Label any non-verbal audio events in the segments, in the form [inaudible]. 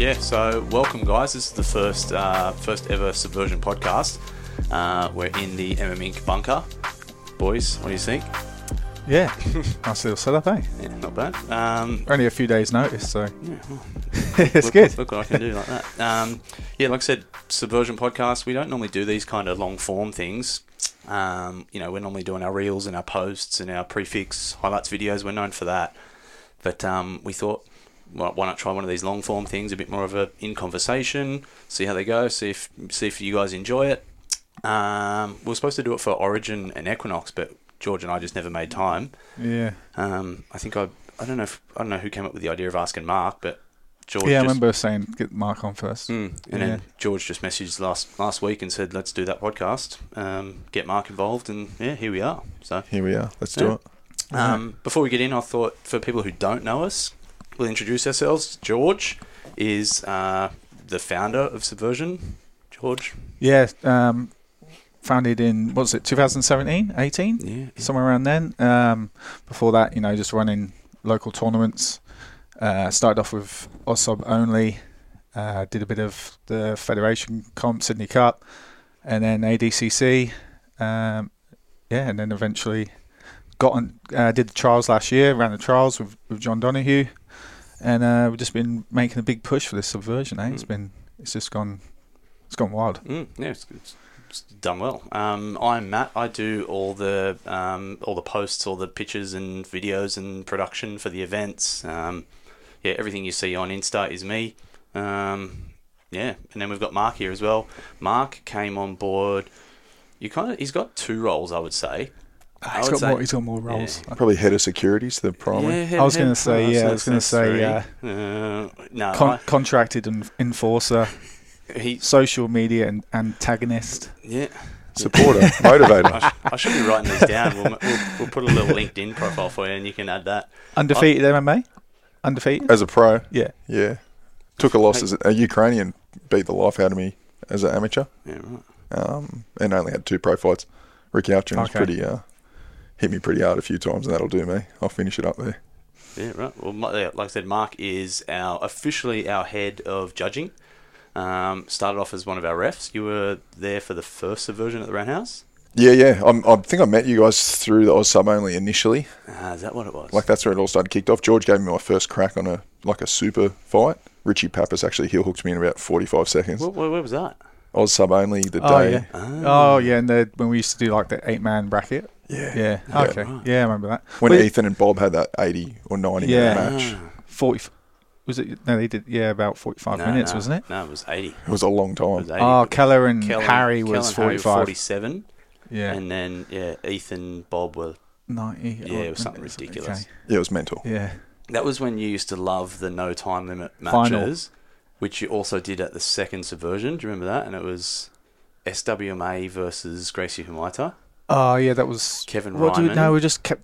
Yeah, so welcome, guys. This is the first uh, first ever Subversion podcast. Uh, we're in the MM Inc. bunker. Boys, what do you think? Yeah, [laughs] nice little setup, eh? Yeah, not bad. Um, Only a few days' notice, so yeah, well, [laughs] it's look, good. Look what I can do like that. Um, yeah, like I said, Subversion podcast. We don't normally do these kind of long form things. Um, you know, we're normally doing our reels and our posts and our prefix highlights videos. We're known for that. But um, we thought, well, why not try one of these long form things? A bit more of a in conversation. See how they go. See if see if you guys enjoy it. Um, we are supposed to do it for Origin and Equinox, but George and I just never made time. Yeah, Um, I think I I don't know if, I don't know who came up with the idea of asking Marc, but George. yeah. I remember saying get Marc on first. Mm, and Yeah. then George just messaged last last week and said, "Let's do that podcast. Um, get Marc involved." And yeah, here we are. So Here we are. Let's Yeah. do it. um, before we get in, I thought for people who don't know us, we'll introduce ourselves. George is uh, the founder of Subversion. George, Yeah, um, founded in what was it 2017, 18, yeah, somewhere around then. Um, before that, you know, just running local tournaments. Uh, started off with Oz Sub only. Uh, did a bit of the Federation Comp Sydney Cup, and then ADCC. Um, yeah, and then eventually got on. Uh, did the trials last year. Ran the trials with, with John Donahue, and uh, we've just been making a big push for this subversion. Eh? It's Mm. been it's just gone it's gone wild. Mm, yeah, it's, it's, it's done well. Um, I'm Mat. I do all the um, all the posts, all the pictures and videos and production for the events. Um, yeah, everything you see on Insta is me. Um, yeah, and then we've got Marc here as well. Marc came on board. You kind of he's got two roles, I would say. I he's got say- more. He's got more roles. Probably head of securities, the primary. Yeah, I was gonna say, oh, yeah, I was gonna say, three. Uh, no, Con- contracted en- enforcer, [laughs] he, social media and antagonist. yeah. [laughs] Supporter, motivator. I, sh- I should be writing these down. We'll, we'll, we'll put a little LinkedIn profile for you, and you can add that. Undefeated MMA. Undefeated. As a pro, Yeah. yeah. Took a loss Hey. as a, a Ukrainian beat the life out of me as an amateur, Yeah, right. um, and only had two pro fights. Ricky Alchin was pretty uh, hit me pretty hard a few times, and that'll do me. I'll finish it up there. Yeah, right. Well, like I said, Marc is our officially our head of judging. Um, started off as one of our refs. You were there for the first subversion at the Roundhouse. Yeah, yeah. I'm, I think I met you guys through the Oz sub only initially. Ah, is that what it was? Like that's where it all started kicked off. George gave me my first crack on a like a super fight. Richie Pappas actually heel hooked me in about 45 seconds. where, where, where was that? Oz sub only the Oh day. yeah. Ah. Oh yeah. And the, when we used to do like the eight man bracket. Yeah. Yeah. Yeah. Okay. Right. Yeah, I remember that. When But Ethan and Bob had that 80 or 90 Yeah. minute match. Ah. Forty. Was it? No, they did. Yeah, about forty-five No, minutes, no, wasn't it? No, it was eighty. It was a long It time. was 80. Oh, Keller and Kel Harry Kel was and Harry forty-seven, Yeah. and then yeah, Ethan, Bob were. Ninety. Yeah, oh, it was something okay. ridiculous. Yeah, it was mental. Yeah. That was when you used to love the no time limit Final. matches, which you also did at the second subversion. Do you remember that? And it was SWMA versus Gracie Humaita. Oh yeah, that was. Kevin What do we? Ryman. No, we just kept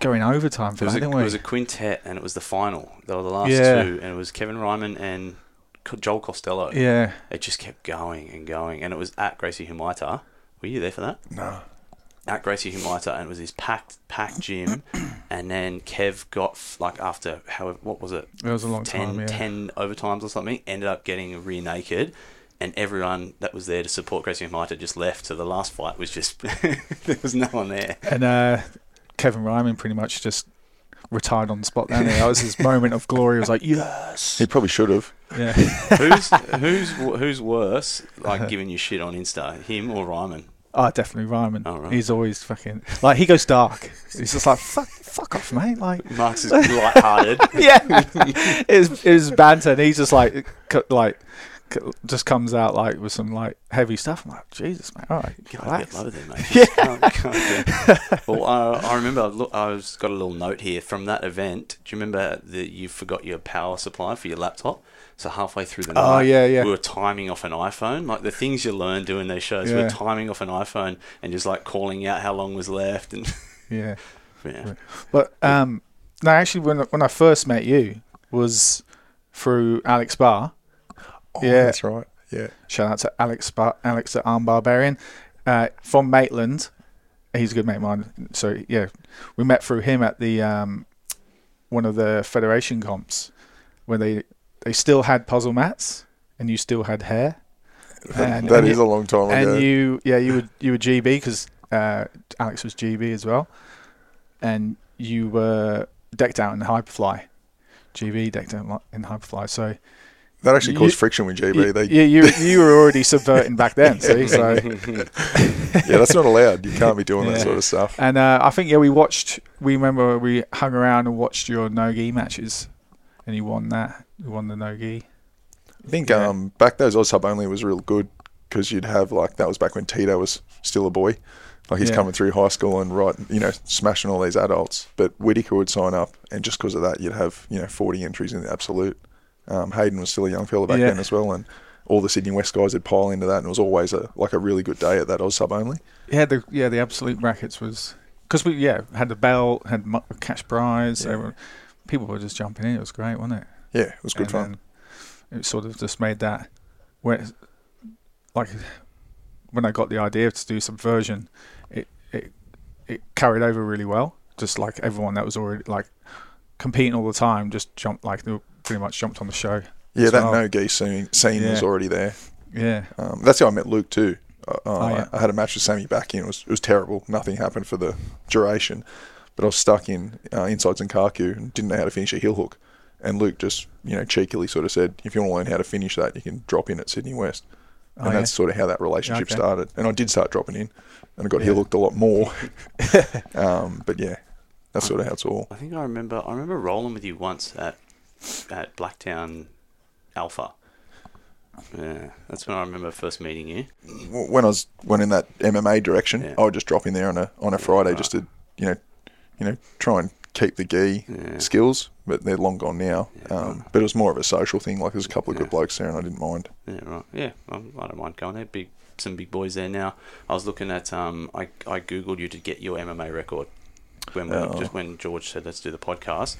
going overtime It for was, that, a, didn't we? it was a quintet, and it was the final. They were the last Yeah. two, and it was Kevin Ryman and Joel Costello. yeah. It just kept going and going, and it was at Gracie Humaita. Were you there for that? No. At Gracie Humaita, and it was this packed, packed gym, [clears throat] and then Kev got like after however what was it, It was a long 10, time. Yeah. 10 overtimes or something, ended up getting rear naked, and everyone that was there to support Gracie Humaita just left. So the last fight was just [laughs] there was no one there. And uh, Kevin Ryman pretty much just retired on the spot down there. That was his moment of glory. He was like, yes. He probably should have. Yeah. [laughs] who's who's who's worse, like giving you shit on Insta, him or Ryman? Oh, definitely Ryman. Oh, right. He's always fucking like he goes dark. He's just like fuck, fuck off, mate. Like, Marc's is [laughs] light-hearted. yeah, it was, banter, and he's just like, like, c- just comes out like with some like heavy stuff. I'm like, Jesus, man, All right, Get a bit relax. low there, mate. Just can't- can't do- well, uh, I remember. I look, I was got a little note here from that event. Do you remember that you forgot your power supply for your laptop? So halfway through the night, Oh, yeah, yeah. we were timing off an iPhone. Like the things you learn doing these shows, we Yeah. we're timing off an iPhone and just like calling out how long was left. And [laughs] Yeah. yeah, But um, no, actually, when when I first met you was through Alex Barr. Oh, Yeah. That's right. Yeah. Shout out to Alex Bar- Alex at Arm Barbarian uh, from Maitland. He's a good mate of mine. So yeah, we met through him at the um, one of the Federation comps when they they still had puzzle mats, and you still had hair. [laughs] And- that and is you- a long time ago. and you yeah you were you were GB because uh, Alex was GB as well, and you were decked out in Hyperfly, GB decked out in Hyperfly. So that actually you- caused friction with GB. you, they, you, you you were already subverting back then. See, so [laughs] yeah, that's not allowed. You can't be doing that sort of stuff. and uh, I think yeah we watched we remember we hung around and watched your no gi matches, and you won that you won the no gi. I think Yeah. um, back those Oz Sub only was real good because you'd have like that was back when Tito was still a boy. Like he's Yeah. coming through high school and right, you know, smashing all these adults. But Whitaker would sign up, and just because of that, you'd have you know 40 entries in the absolute. Um, Hayden was still a young fella back Yeah. then as well, and all the Sydney West guys would pile into that, and it was always a like a really good day at that Oz Sub only. Yeah, the yeah the absolute brackets was because we yeah had the bell, had cash prize. Yeah. everyone- people were just jumping in. It was great, wasn't it? Yeah, it was good And fun. It sort of just made that where like when I got the idea to do subversion, it it it carried over really well. Just like everyone that was already like competing all the time, just jumped like were pretty much jumped on the show. Yeah, that well. no gi scene, scene was already there. Yeah, Um, that's how I met Luke too. Uh, Oh, yeah. I, I had a match with Sammy back in. It was it was terrible. Nothing happened for the duration, but I was stuck in uh, inside sankaku and didn't know how to finish a heel hook. And Luke just you know cheekily sort of said, "If you want to learn how to finish that, you can drop in at Sydney West." And Oh, yeah. that's sort of how that relationship okay. started. And I did start dropping in, and I got Yeah. heel hooked a lot more. [laughs] um, but yeah, that's sort of how it's all. I think I remember. I remember rolling with you once at at Blacktown Alpha. Yeah, that's when I remember first meeting you. when I was went in that MMA direction, Yeah. I would just drop in there on a on a Friday Right. just to you know, you know, try and keep the gi Yeah. skills. But they're long gone now. Yeah, um, But it was more of a social thing. Like there's a couple of good blokes there, and I didn't mind. Yeah, right. Yeah, I, I don't mind going there. Big, some big boys there now. I was looking at. Um, I I googled you to get your MMA record when we, Oh. just when George said let's do the podcast,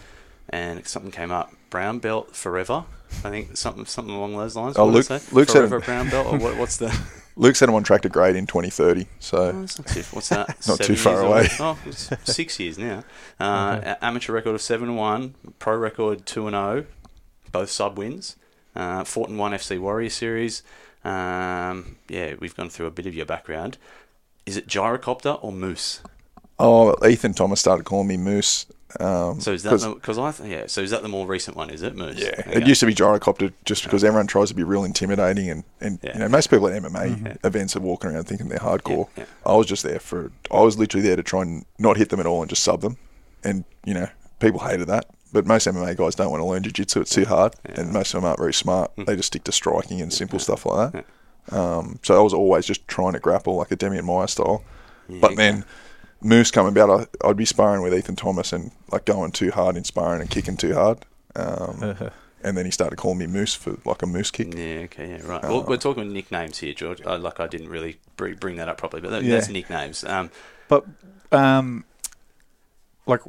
and something came up. Brown belt forever. I think something something along those lines. Oh, Luke- say? Luke said forever it- brown belt or what, what's the? [laughs] Luke said I'm on track to grade in 2030. So Oh, that's not too. What's that? [laughs] Not Seven too far away. Oh, it's [laughs] six years now. Uh, a- Amateur record of seven and one. Pro record two and zero. Both sub wins. Uh, fought in one FC Warrior series. Um, yeah, we've gone through a bit of your background. Is it gyrocopter or moose? oh, Ethan Thomas started calling me Moose. Um, So is that 'cause- because I th- yeah? So is that the more recent one? Is it moose? Yeah, Okay. it used to be gyrocopter just because everyone tries to be real intimidating, and, and Yeah. you know most people at MMA Mhm. events are walking around thinking they're hardcore. Yeah, I was just there for, I was literally there to try and not hit them at all and just sub them, and you know people hated that. But most MMA guys don't want to learn jiu-jitsu; it's too hard, Yeah. and most of them aren't very smart. Mm. They just stick to striking and simple stuff like that. Um, so I was always just trying to grapple like a Demian Maia style. Yeah, But okay. then Moose coming about, I, I'd be sparring with Ethan Thomas and like going too hard in sparring and kicking too hard. Um, [laughs] and then he started calling me Moose for like a moose kick. Yeah, okay, yeah, right. Uh, well, we're talking nicknames here, George. Uh, like I didn't really bring that up properly, but that, Yeah. that's nicknames. Um, But um, like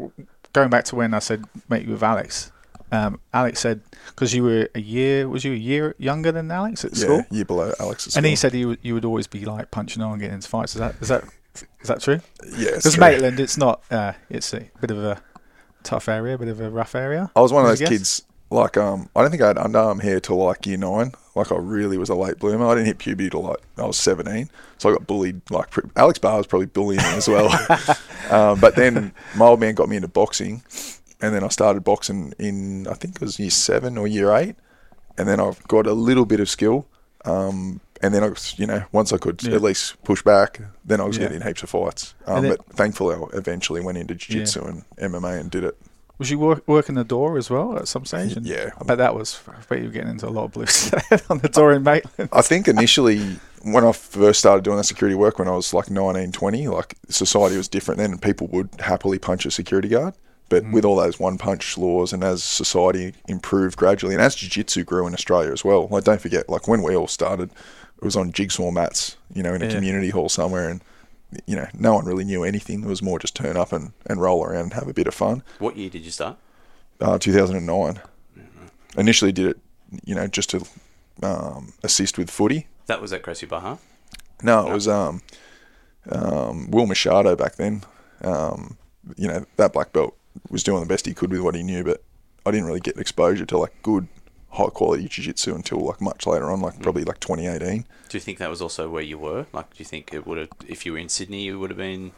going back to when I said meet you with Alex, um, Alex said because you were a year was you a year younger than Alex at Yeah, school, year below Alex. at and he said you you would always be like punching on, getting into fights. Is that is that is that true? it's Because. Maitland, it's not. Uh, it's a bit of a tough area, a bit of a rough area. I was one of those kids. Like, um, I don't think I had underarm hair till like year nine. Like, I really was a late bloomer. I didn't hit puberty till like I was seventeen, so I got bullied. Like, pre- Alex Barr was probably bullying me as well. [laughs] [laughs] um, but then my old man got me into boxing, and then I started boxing in I think it was year seven or year eight, and then I've got a little bit of skill. Um, and then I was, you know, once I could Yeah. at least push back, then I was Yeah. getting heaps of fights. Um, then- but thankfully, I eventually went into jiu-jitsu and MMA and did it. Was you work, working the door as well at some stage? And Yeah. I bet that was. I bet you were getting into a lot of blues [laughs] on the door in Maitland. I think initially when I first started doing that security work when I was like 19, 20, like society was different then and people would happily punch a security guard. But Mm. with all those one punch laws and as society improved gradually and as jiu jitsu grew in Australia as well, like don't forget, like when we all started, it was on jigsaw mats, you know, in a Yeah. community hall somewhere and you know, no one really knew anything. It was more just turn up and, and roll around and have a bit of fun. what year did you start? Uh, 2009. Initially did it, you know, just to um, assist with footy. That was at Gracie Barra. No, it was um, um, Will Machado back then. Um, you know, that black belt was doing the best he could with what he knew, but I didn't really get exposure to like good high quality jiu-jitsu until like much later on, like probably like 2018. Do you think that was also where you were? Like, do you think it would have, if you were in Sydney, it would have been?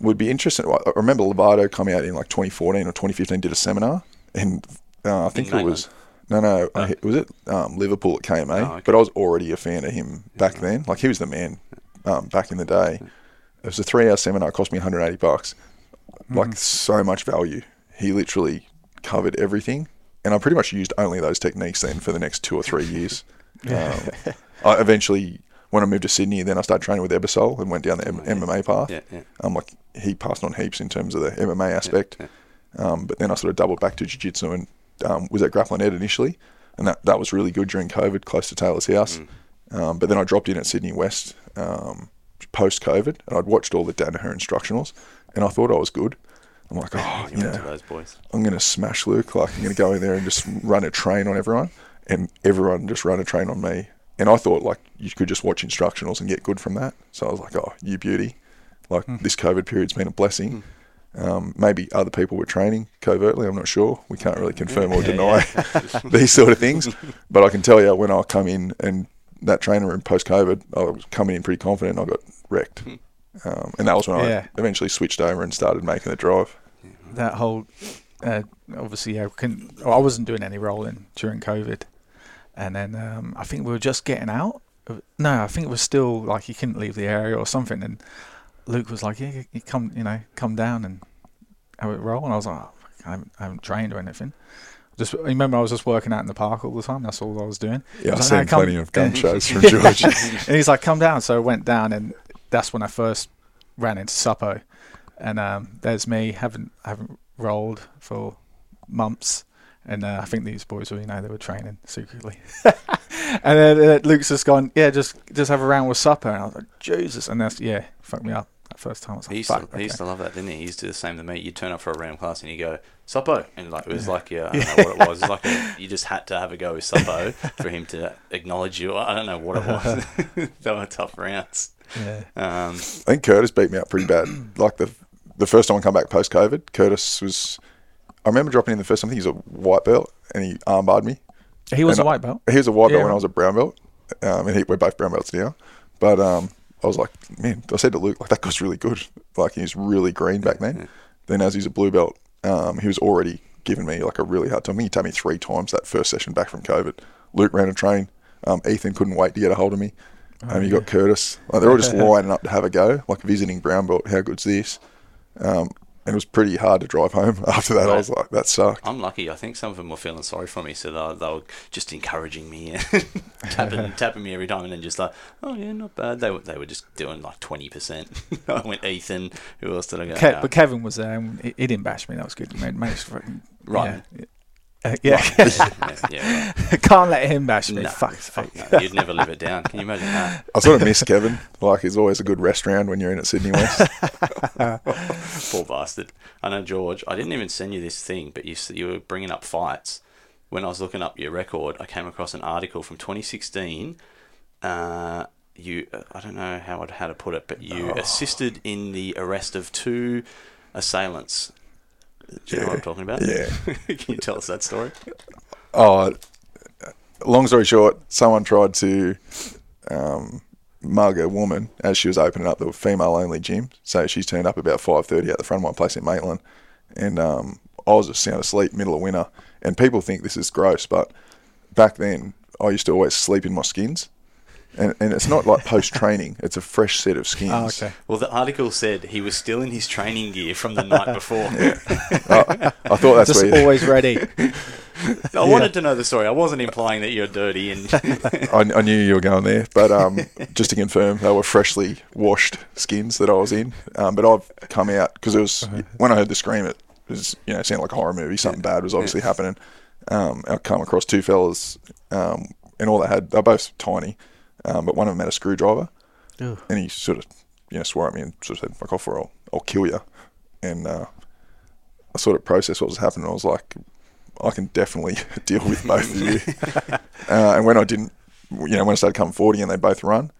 Would be interesting. I remember Lovato coming out in like 2014 or 2015, did a seminar, and uh, I think it was no, no, Oh. it was it um, Liverpool at KMA. Oh, okay. But I was already a fan of him back then. Like he was the man um, back in the day. It was a three-hour seminar. It cost me 180 bucks. Like so much value. He literally covered everything, and I pretty much used only those techniques then for the next two or three years. [laughs] um, I eventually, when I moved to Sydney, then I started training with Ebersol and went down the M- MMA path. Yeah, yeah. Um, like he passed on heaps in terms of the MMA aspect. yeah. Um, but then I sort of doubled back to jiu-jitsu and um, was at Grappling Ed initially, and that, that was really good during COVID, close to Taylor's house. Um, but then I dropped in at Sydney West um, post-COVID, and I'd watched all the Danaher instructionals, and I thought I was good. I'm like, [laughs] oh, You you went to know, those boys. I'm going to smash Luke. Like, I'm going to go in there and just run a train on everyone, and everyone just run a train on me. And I thought like you could just watch instructionals and get good from that. So I was like, oh, you beauty. Like hmm. this COVID period's been a blessing. Hmm. Um, maybe other people were training covertly. I'm not sure. We can't really confirm or deny [laughs] [laughs] these sort of things. But I can tell you when I come in and that trainer room post COVID, I was coming in pretty confident. and I got wrecked. Hmm. Um, and that was when Yeah. I eventually switched over and started making the drive. that whole uh, obviously yeah, couldn't, I wasn't doing any rolling during COVID, and then um, I think we were just getting out. No, I think it was still like you couldn't leave the area or something. And Luke was like, "Yeah, you- come, you know, come down and have a roll." And I was like, oh, I, haven't, "I haven't trained or anything." Just remember I was just working out in the park all the time. That's all I was doing. Yeah, I've like, seen "No, plenty of [laughs] gun shows from [laughs] George. and he's like, "Come down." So I went down, and that's when I first ran into Suppo. And um, there's me haven't haven't rolled for months, and uh, I think these boys were you know they were training secretly. [laughs] and then uh, Luke's just gone, yeah, just just have a round with Suppo, and I was like, Jesus, and that's yeah, fucked me up that first time. I was like, He used, to, he used to love that, didn't he? He used to do the same to me. You'd turn up for a round class and you go, Suppo. And like it was like, yeah, I don't know [laughs] what it was. It was like a, you just had to have a go with Suppo for him to acknowledge you. I don't know what it was. [laughs] they were tough rounds. Yeah. Um, I think Curtis beat me up pretty bad. Like the the first time I come back post COVID, Curtis was. I remember dropping in the first time. I think he was a white belt, and he armbarred me. He was And a white belt. He was a white Yeah, belt when right. I was a brown belt, um, and he, we're both brown belts now. But um, I was like, man, I said to Luke, like that guy's really good. Like he was really green back then. Then as he's a blue belt, um, he was already giving me like a really hard time. He tapped me three times that first session back from COVID. Luke ran a train. Um, Ethan couldn't wait to get a hold of me. Um, you got Curtis. Like, they're all just [laughs] lining up to have a go, like visiting brown belt. How good's this? Um, and it was pretty hard to drive home [laughs] after that. I was like, that sucked. I'm lucky. I think some of them were feeling sorry for me, so they were, they were just encouraging me, and [laughs] tapping, tapping me every time, and then just like, oh yeah, not bad. They were they were just doing like twenty percent. I went Ethan. Who else did I go? Ke- "No." but Kevin was there, and he, he didn't bash me. That was good. He made- managed Right. Yeah. Uh, yeah. [laughs] yeah, yeah, right. Can't let him bash me. No, Fuck. fuck no. You'd never live it down. Can you imagine that? I sort of miss Kevin. Like he's always a good rest round when you're in at Sydney West. [laughs] Poor bastard. I know George. I didn't even send you this thing, but you you were bringing up fights. When I was looking up your record, I came across an article from 2016. Uh, you, uh, I don't know how I'd, how to put it, but you assisted in the arrest of two assailants. Do you know what I'm talking about? Yeah. [laughs] Can you tell us that story? Oh, long story short, someone tried to um, mug a woman as she was opening up the female-only gym. So she's turned up about five thirty at the front of my place in Maitland, and um, I was just sound asleep, middle of winter. And people think this is gross, but back then I used to always sleep in my skins. And, and it's not like post training; it's a fresh set of skins. Oh, okay. Well, the article said he was still in his training gear from the night before. I, I thought that's Just where you, always ready. I wanted to know the story. I wasn't implying that you're dirty and [laughs] [laughs] I, I knew you were going there, but um, just to confirm, they were freshly washed skins that I was in. Um, but I've come out because it was when I heard the scream, it was you know sounded like a horror movie. Something bad was obviously happening. Um, I come across two fellas, um, and all they had they're both tiny, um, but one of them had a screwdriver, Ooh. and he sort of you know swore at me and sort of said "fuck off or I'll, I'll kill you," and uh, I sort of processed what was happening. I was like, I can definitely [laughs] deal with [laughs] both of you. uh, and when I didn't, you know, when I started coming forty and they both run,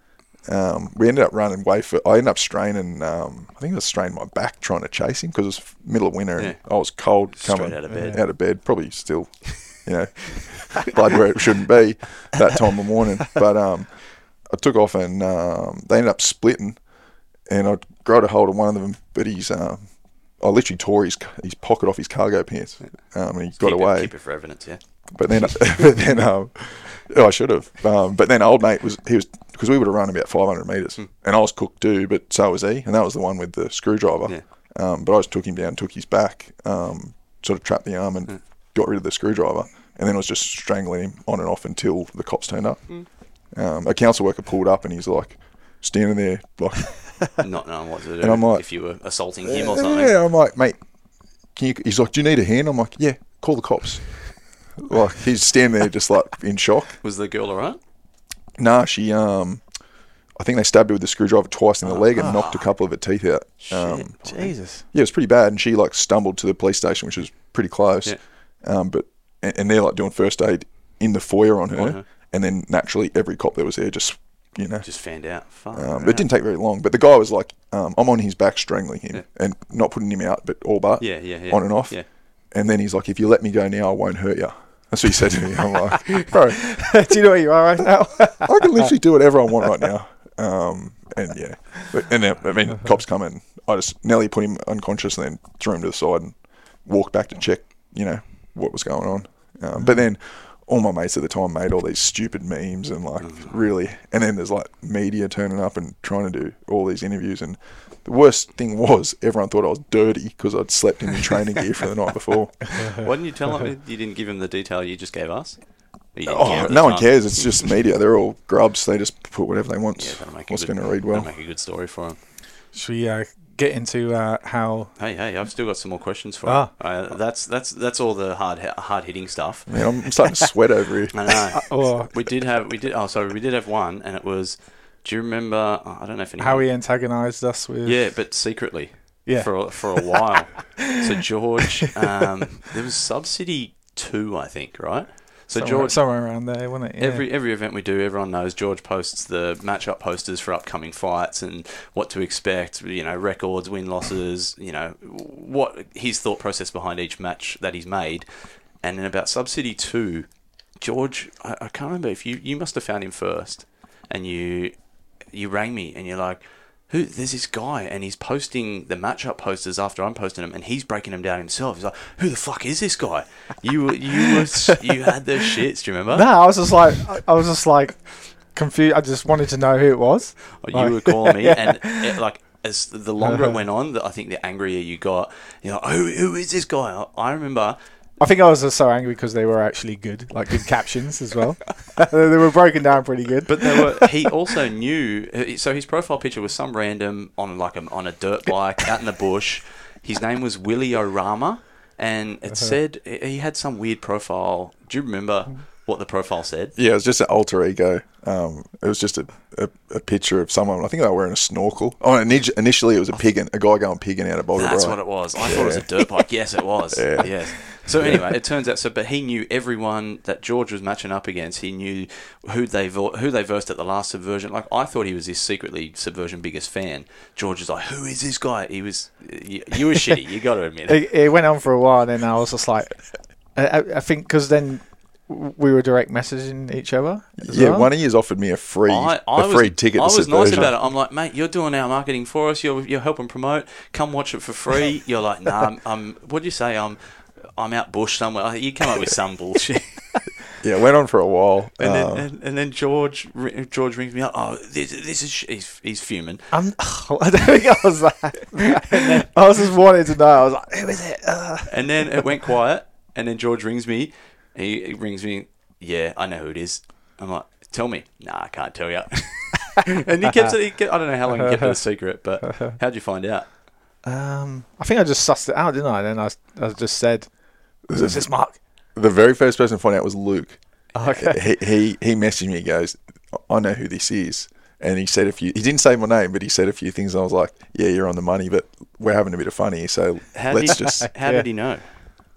um, we ended up running way for. I ended up straining. Um, I think I was straining my back trying to chase him because it was middle of winter and Yeah. I was cold Straight coming out of bed. out of bed, probably still you know, blood where it shouldn't be that time of morning. But um, I took off and um, they ended up splitting, and I grabbed a hold of one of them, but he's um, I literally tore his his pocket off his cargo pants, um, and he got keep away. It, keep it for evidence, yeah. But then, [laughs] but then, um, oh, I should have. Um, but then, old mate was he was because we would have run about 500 meters, and I was cooked too, but so was he, and that was the one with the screwdriver. Yeah. Um, but I just took him down, took his back, um, sort of trapped the arm, and got rid of the screwdriver, and then I was just strangling him on and off until the cops turned up. Um, a council worker pulled up, and he's like standing there, like, [laughs] Not knowing what to do And I'm like- if you were assaulting him or something. yeah. I'm like, mate, can you? He's like, do you need a hand? I'm like, yeah, call the cops. like he's standing there, just like in shock. Was the girl alright? Nah, she um, I think they stabbed her with the screwdriver twice in the leg and knocked a couple of her teeth out. Um, Jesus. yeah, it was pretty bad, and she like stumbled to the police station, which was pretty close. Yeah. Um, but and, and they're like doing first aid in the foyer on her, On her. And then naturally every cop that was there just you know. Just fanned out. Fuck. Um, it didn't take very long, but the guy was like, um, "I'm on his back, strangling him, and not putting him out, but all but Yeah, yeah, yeah. on and off." Yeah. And then he's like, "If you let me go now, I won't hurt you." That's what he said to me. I'm like, [laughs] "Bro, [laughs] do you know where you are right now? [laughs] I can literally do whatever I want right now. Um, and yeah, but, and then, I mean, cops come in. I just Nelly put him unconscious and then threw him to the side and walked back to check, you know, what was going on. Um, but then all my mates at the time made all these stupid memes and like really, and then there's like media turning up and trying to do all these interviews. And the worst thing was everyone thought I was dirty because I'd slept in my training gear for the night before. [laughs] Why didn't you tell him? You didn't give him the detail you just gave us. You didn't care Oh, at the no one cares. It's just [laughs] media. They're all grubs. They just put whatever they want. Yeah, that'll make a What's going to read well? Make a good story for him. Should we uh, get into uh, how? Hey, hey, I've still got some more questions for Ah. you. Uh, that's that's that's all the hard hard hitting stuff. Man, I'm starting to sweat over here. [laughs] I know. [laughs] Or we did have we did oh sorry we did have one and it was. Do you remember? oh, I don't know if anyone. how he antagonised us with? Yeah, but secretly. Yeah. For a, for a while. [laughs] so George, um, there was Subsidy two, I think, right? So somewhere, George, somewhere around there, wasn't it? Yeah. Every every event we do, everyone knows George posts the matchup posters for upcoming fights and what to expect. You know, records, win losses. You know, what his thought process behind each match that he's made. And then about Subsidy two, George, I, I can't remember if you you must have found him first, and you you rang me and you're like. Who? There's this guy, and he's posting the matchup posters after I'm posting them, and he's breaking them down himself. He's like, "Who the fuck is this guy?" You you were, you had the shits. Do you remember? No, I was just like, I- was just like confused. I just wanted to know who it was. Oh, Like- you were calling me, [laughs] and it, like as the longer it went on, the, I think the angrier you got. You know, who who is this guy? I remember. I think I was just so angry because they were actually good, like good captions as well. [laughs] they were broken down pretty good. But there were. He also knew. So his profile picture was some random on like a, on a dirt bike out in the bush. His name was Willie Orama, and it said he had some weird profile. Do you remember what the profile said? Yeah, it was just an alter ego. Um, it was just a, a, a picture of someone. I think they were wearing a snorkel. Oh, init- initially it was a piggin, a guy going pigging out of Boulder That's Bright. what it was. I thought it was a dirt bike. Yes, it was. [laughs] Yeah. Yes. So anyway, it turns out. So, but he knew everyone that George was matching up against. He knew who they vo- who they versed at the last subversion. Like I thought he was this secretly subversion biggest fan. George is like, "Who is this guy?" He was. You, you were shitty. You got to admit it. [laughs] it, it went on for a while, and then I was just like, I, I- I think because then we were direct messaging each other. as Yeah, well. one of you offered me a free I, I a free ticket. I to was nice about it. I'm like, mate, you're doing our marketing for us. You're you're helping promote. Come watch it for free. You're like, nah. I'm, I'm what do you say? I'm I'm out bush somewhere. You come up with some [laughs] bullshit. Yeah, it went on for a while. And then, Um, and, and then George George rings me up. Oh, this, this is sh-. he's, he's fuming. I'm, [laughs] I don't think I was that. [laughs] I was just wanting to know. I was like, who is it? Uh. And then it went quiet. And then George rings me. He, he rings me. Yeah, I know who it is. I'm like, tell me. Nah, I can't tell you. and he kept it. He kept, I don't know how long he kept it a secret, but how'd you find out? Um, I think I just sussed it out, didn't I? Then I, I just said, "Is this Marc?" the very first person to find out was Luke. Okay. He, he he messaged me. He goes, "I know who this is." And he said a few. He didn't say my name, but he said a few things. I was like, "Yeah, you're on the money, but we're having a bit of fun here, so How let's [laughs] did just." how Yeah. did he know?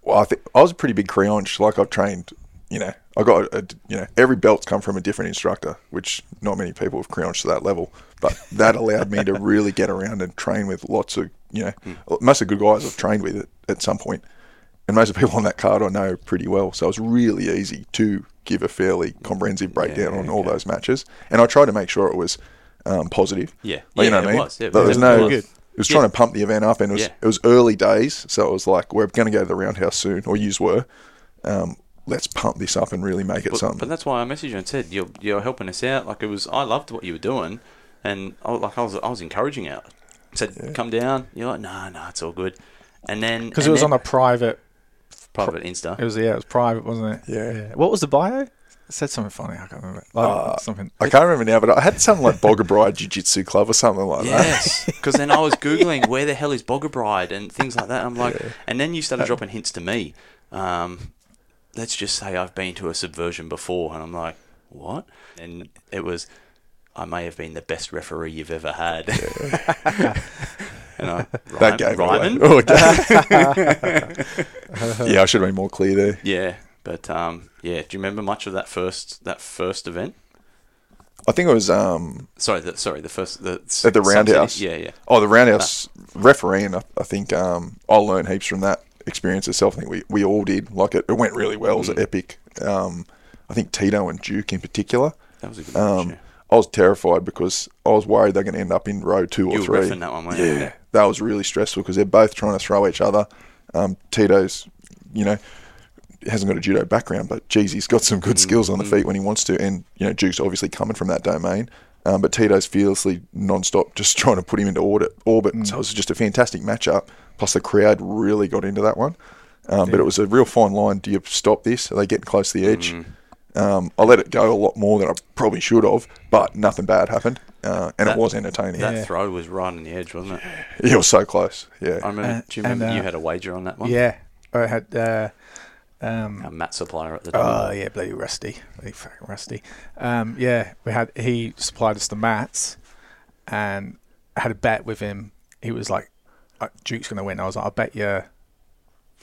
Well, I think I was a pretty big creonte. Like I've trained, you know, I got a, you know every belt's come from a different instructor, which not many people have creonched to that level. But that allowed me to really get around and train with lots of you know hmm. most of the good guys I've trained with at, at some point. And most of the people on that card I know pretty well. So it was really easy to give a fairly comprehensive breakdown on all those matches, and I tried to make sure it was um, positive. Yeah. Like, you know what I mean? was. Yeah, But there was it no. was. It was trying Yeah. to pump the event up, and it was Yeah. it was early days, so it was like we're going to go to the roundhouse soon, or yous were. Um, let's pump this up and really make it But, something. but that's why I messaged you and said you're you're helping us out. Like it was, I loved what you were doing, and I, like I was I was encouraging you. I said come down. You're like nah nah it's all good, and then Because it was on a private. Private Insta. It was yeah, it was private, wasn't it? Yeah. What was the bio? It said something funny. I can't remember. Like, Uh, something. I can't remember now, but I had something like Bogger Bride Jiu Jitsu Club or something like that. Yes, because then I was [laughs] googling where the hell is Bogger Bride and things like that. I'm like, and then you started dropping hints to me. Um, let's just say I've been to a subversion before, and I'm like, what? And it was, I may have been the best referee you've ever had. [laughs] and [laughs] I, That gave Ryman? Oh, [laughs] okay. [laughs] yeah, I should have been more clear there. Yeah, but um, yeah. Do you remember much of that first that first event? I think it was um, Sorry, the, sorry, the first the at the Sun City- roundhouse. Yeah, yeah. Oh, the roundhouse refereeing. I, I think um, I learned heaps from that experience itself. I think we, we all did. Like it, it went really well. It was Mm. epic. Um, I think Tito and Duke in particular. That was a good match. Um, yeah. I was terrified because I was worried they're going to end up in row two or You were three. that one, weren't you? yeah, that was really stressful because they're both trying to throw each other. Um, Tito's, you know, hasn't got a judo background, but geez, he's got some good Mm, skills on the feet when he wants to. And you know, Duke's obviously coming from that domain. Um, but Tito's fearlessly non-stop just [laughs] trying to put him into orbit. orbit. So it was just a fantastic matchup. Plus the crowd really got into that one. Um, But it was a real fine line. Do you stop this? Are they getting close to the edge? Mm. Um, I let it go a lot more than I probably should have, but nothing bad happened, uh, and That- it was entertaining. That Yeah. throw was right on the edge, wasn't it? Yeah, it was so close. Yeah, I remember. Uh, do you remember and, uh, you had a wager on that one? Yeah, I had. Uh, um, A mat supplier at the time. Oh yeah, bloody rusty, bloody fucking rusty. Um, yeah, we had he supplied us the mats, and I had a bet with him. He was like, uh, "Duke's gonna win." I was like, "I bet you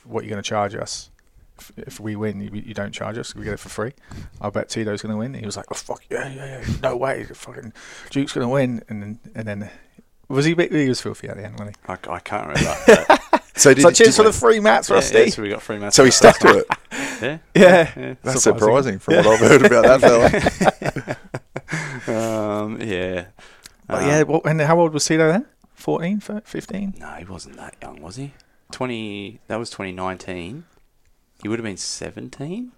what you're gonna charge us. If, if we win, you, you don't charge us. We get it for free. I bet Tito's gonna win." He was like, "Oh fuck yeah, yeah, yeah, no way, fucking Duke's gonna win." And then and then was he? a bit- He was filthy at the end, wasn't he? I, I can't remember. that. [laughs] so did, So cheers did- for the free mats, yeah, Rusty. yeah, so we got free mats. so he stuck to it. [laughs] Yeah. Yeah. yeah. That's Surprising. surprising from what I've heard about that fella. Um, yeah. But Um, yeah, what, and how old was Tito then? 14, 15? No, he wasn't that young, was he? Twenty. That was 2019. He would have been 17.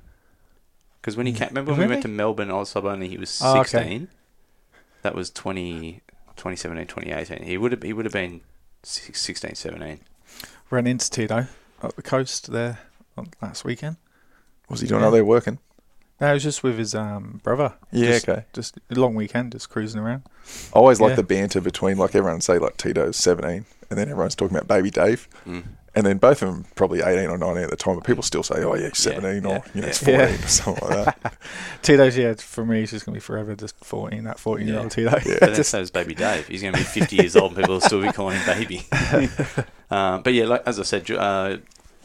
Because when he came, remember when we went to Melbourne, Oz sub only, he was Oh, okay. 16. That was 20, 2017, 2018. He would have. He would have been six- 16, 17. Ran into Tito up the coast there last weekend. Was he doing Yeah. out there working? No, it was just with his um, brother. Yeah, Just- okay. Just a long weekend, just cruising around. I always like the banter between like everyone say like Tito's seventeen, and then everyone's talking about baby Dave, Mm. And then both of them probably eighteen or nineteen at the time, but people still say, oh yeah, he's seventeen yeah, or you know, yeah. it's fourteen Yeah. or something like that. [laughs] Tito's, yeah, for me, he's just going to be forever just 14, that 14 year old Tito. Yeah. But then so is Baby Dave. He's going to be 50 years old and people will still be calling him Baby. um, [laughs] but yeah, like, as I said, uh,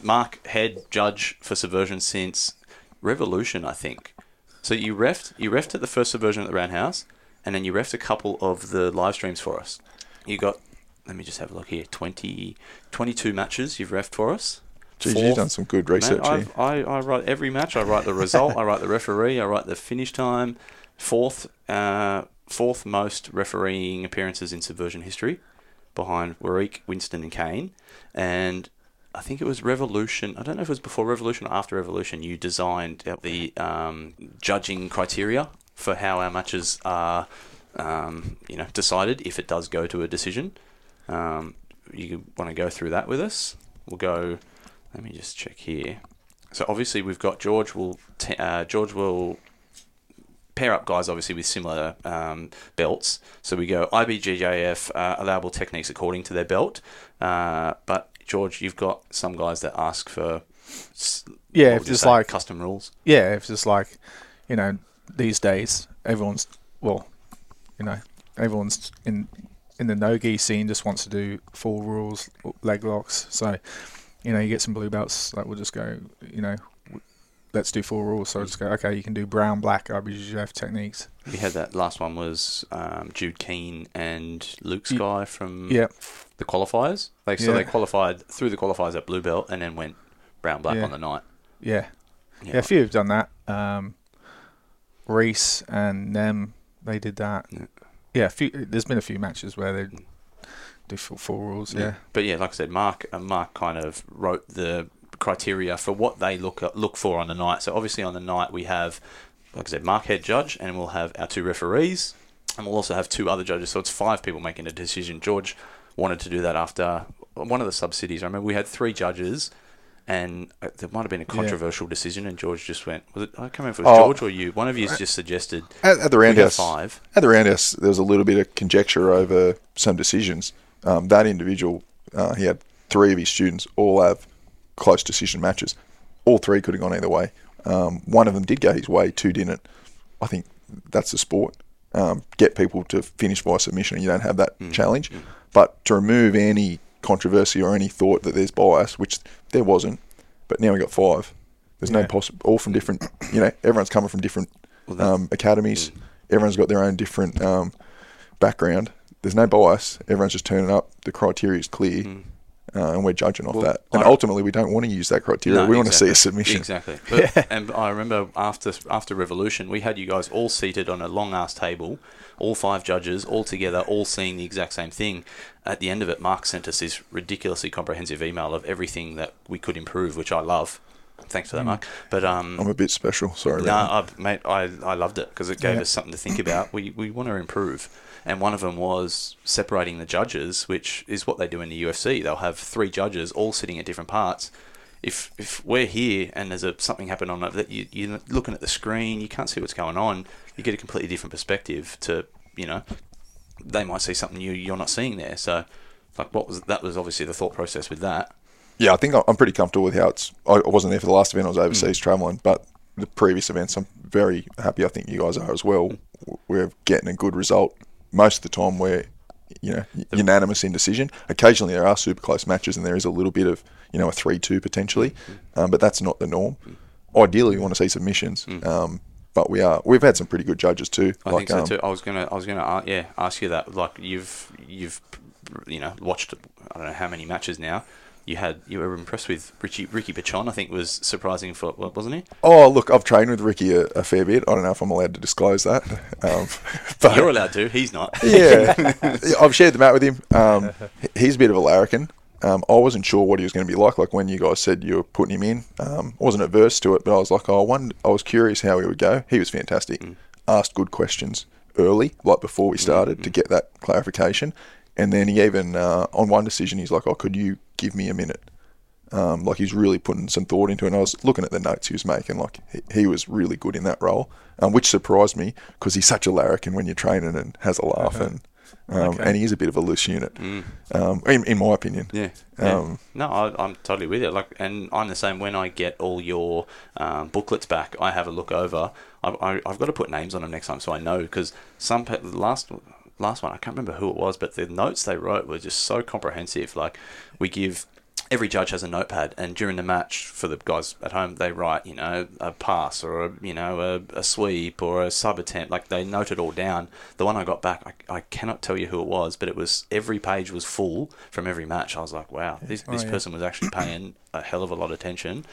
Marc head judge for Subversion since Revolution, I think. So you refed, you refed at the first Subversion at the Roundhouse, and then you refed a couple of the live streams for us. You got, let me just have a look here, 20, 22 matches you've refed for us. Geez, Fourth- you've done some good Man, research here. I've, I, I write every match. I write the result. I write the referee. I write the finish time. Fourth, uh, fourth most refereeing appearances in Subversion history, behind Warwick, Winston, and Kane. And I think it was Revolution. I don't know if it was before Revolution or after Revolution. You designed the um, judging criteria for how our matches are, um, you know, decided if it does go to a decision. Um, you want to go through that with us? We'll go. Let me just check here. So obviously we've got George will t- uh, George will pair up guys obviously with similar um, belts. So we go IBJJF uh, allowable techniques according to their belt. Uh, but George, you've got some guys that ask for Yeah, if it's like, custom rules. yeah, if it's like, you know, these days, everyone's, well, you know, everyone's in in the no-gi scene just wants to do full rules, leg locks. So, you know, you get some blue belts that will just go, you know, let's do full rules. So just go, okay, you can do brown, black, IBJJF techniques. We had that last one was um, Jude Keane and Luke Sky from Yeah, the qualifiers. Like so, Yeah. they qualified through the qualifiers at blue belt and then went brown black on the night. Yeah. yeah, a few have done that. Um, Reese and Nem, they did that. Yeah. Yeah, a few, there's been a few matches where they do full, full rules. Yeah, But yeah, like I said, Marc uh, Marc kind of wrote the criteria for what they look at, look for on the night. So obviously on the night we have, like I said, Marc head judge, and we'll have our two referees, and we'll also have two other judges. So it's five people making a decision. George wanted to do that after one of the subsidies. I remember we had three judges. And uh, there might have been a controversial decision, and George just went. Was it? I can't remember if it was Oh. George or you. One of you just suggested At, at the we have roundhouse, five. at the roundhouse, there was a little bit of conjecture over some decisions. Um, that individual, uh, he had three of his students all have close decision matches. All three could have gone either way. Um, one of them did go his way, two didn't. I think that's the sport. Um, get people to finish by submission, and you don't have that challenge. But to remove any controversy or any thought that there's bias, which there wasn't, but now we got five. There's no Yeah. possible, all from different, you know, everyone's coming from different um, academies. Everyone's got their own different um, background. There's no bias. Everyone's just turning up. The criteria is clear, uh, and we're judging off Well, that. And I- ultimately, we don't want to use that criteria. No, we want to see a submission. Exactly. [laughs] But, And I remember after after Revolution, we had you guys all seated on a long ass table, all five judges, all together, all seeing the exact same thing. At the end of it, Marc sent us this ridiculously comprehensive email of everything that we could improve, which I love. Thanks for that, Marc. But um, I'm a bit special. Sorry. no, I, mate, I, I loved it because it gave Yeah. us something to think about. We, we want to improve. And one of them was separating the judges, which is what they do in the UFC. They'll have three judges all sitting at different parts. If if we're here and there's a, something happened on it that you, you're looking at the screen, you can't see what's going on. You get a completely different perspective to you know they might see something you you're not seeing there. So like what was that was obviously the thought process with that. Yeah, I think I'm pretty comfortable with how it's. I wasn't there for the last event. I was overseas Mm. traveling, but the previous events, I'm very happy. I think you guys are as well. Mm. We're getting a good result most of the time. We're you know unanimous in decision. Occasionally there are super close matches, and there is a little bit of you know a three-two potentially, Mm. um, but that's not the norm. Ideally, we want to see submissions. Um, but we are. We've had some pretty good judges too. I like, think so um, too. I was gonna, I was gonna, uh, yeah, ask you that. Like you've, you've, you know, watched, I don't know how many matches now. You had, you were impressed with Richie, Ricky Pichon. I think was surprising for, what wasn't he? Oh, look, I've trained with Ricky a, a fair bit. I don't know if I'm allowed to disclose that. Um, [laughs] but You're allowed to. He's not. [laughs] yeah, I've shared the mat with him. Um, he's a bit of a larrikin. Um, I wasn't sure what he was going to be like. Like when you guys said you were putting him in, um, I wasn't averse to it, but I was like, oh, I, wonder, I was curious how he would go. He was fantastic. Asked good questions early, like before we started, to get that clarification. And then he even uh, on one decision, he's like, "Oh, could you give me a minute?" Um, like he's really putting some thought into it. And I was looking at the notes he was making. Like he, he was really good in that role, um, which surprised me because he's such a larrikin when you're training and has a laugh and um, Okay. and he is a bit of a loose unit, um, in, in my opinion. Yeah. yeah. Um, no, I, I'm totally with you. Like, and I'm the same. When I get all your um, booklets back, I have a look over. I, I, I've got to put names on them next time so I know because some pe- last last one I can't remember who it was, but the notes they wrote were just so comprehensive. Like, we give. Every judge has a notepad, and during the match, for the guys at home, they write, you know, a pass or a, you know, a, a sweep or a sub attempt. Like they note it all down. The one I got back, I, I cannot tell you who it was, but it was every page was full from every match. I was like, wow, this, Oh, this yeah. person was actually paying a hell of a lot of attention.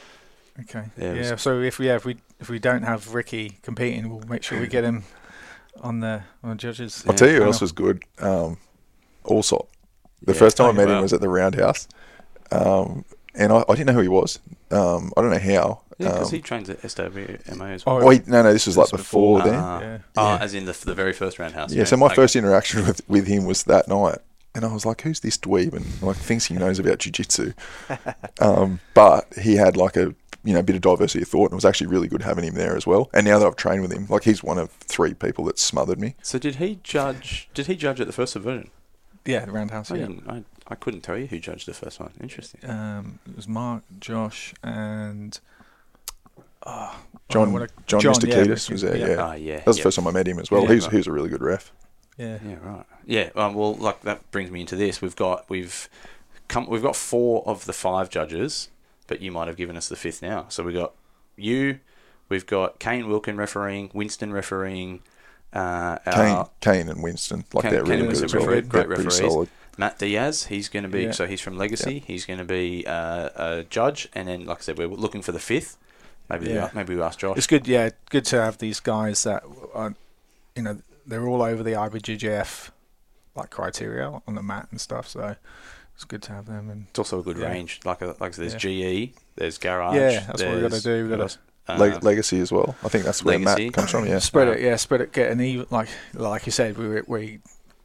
Okay. Yeah, Yeah. So if we yeah, if we if we don't have Ricky competing, we'll make sure we get him on the on judges. I'll tell you who panel. else was good. Um, Allsop. The Yeah. first time Oh, I met wow. him was at the Roundhouse, um, and I, I didn't know who he was. Um, I don't know how. Yeah, because Um, he trains at SWMA as Oh, well. oh, he, no, no, this was like before, before, then. Ah, Yeah. ah, Yeah. as in the, the very first roundhouse. Yeah, so my first interaction with, with him was that night. And I was like, who's this dweeb? And like thinks he knows about jiu-jitsu. [laughs] um, but he had like a you know a bit of diversity of thought and it was actually really good having him there as well. And now that I've trained with him, like he's one of three people that smothered me. So did he judge? Did he judge at the first subversion? Yeah, the roundhouse. I, Yeah. didn't, I, I couldn't tell you who judged the first one. Interesting. Um, it was Mark, Josh, and oh, John oh, what a- John, John, Mr. yeah, Ketis was there, yeah. yeah. Ah, yeah. That was yeah. the first time I met him as well. Yeah, he, was, right. he was a really good ref. yeah. Yeah, right. Yeah, um, well, like that brings me into this. We've got we've come we've got four of the five judges, but you might have given us the fifth now. So we've got you, we've got Kane Wilkin refereeing, Winston refereeing, Uh, Kane, our- Kane and Winston, like Kane- they're Kane really and good Winston as well. very great They're referees. solid. Matt Diaz, he's going to be Yeah. so he's from Legacy. He's going to be uh, a judge, and then like I said, we're looking for the fifth. Maybe Yeah. we, maybe we ask Josh. It's good, yeah, good to have these guys that are, you know, they're all over the IBJJF like criteria on the mat and stuff. So it's good to have them. And It's also a good Yeah. range. Like a, like there's Yeah. GE, there's Garage. Yeah, that's what we gotta do, we gotta- what? Leg- Uh, Legacy as well. I think that's where Legacy. Mat comes from. Yeah. spread Uh, it, yeah, spread it. Get an even, like like you said, we we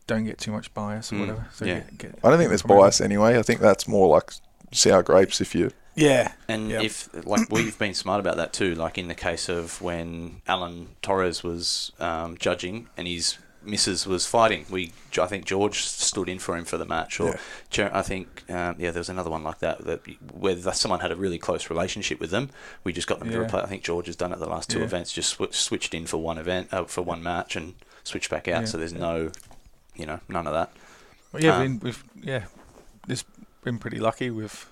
don't get too much bias or Mm, whatever. So yeah. get, get I don't think there's promoted. bias anyway. I think that's more like sour grapes if you. Yeah, And Yep. if like we've been smart about that too, like in the case of when Alan Torres was um, judging and his missus was fighting, we I think George stood in for him for the match, or Yeah. I think um, yeah, there was another one like that that where someone had a really close relationship with them. We just got them to Yeah. replay. I think George has done it the last two Yeah. events, just sw- switched in for one event uh, for one match and switched back out. So there's no, you know, none of that. well, yeah, Um, been, we've yeah, it's been pretty lucky with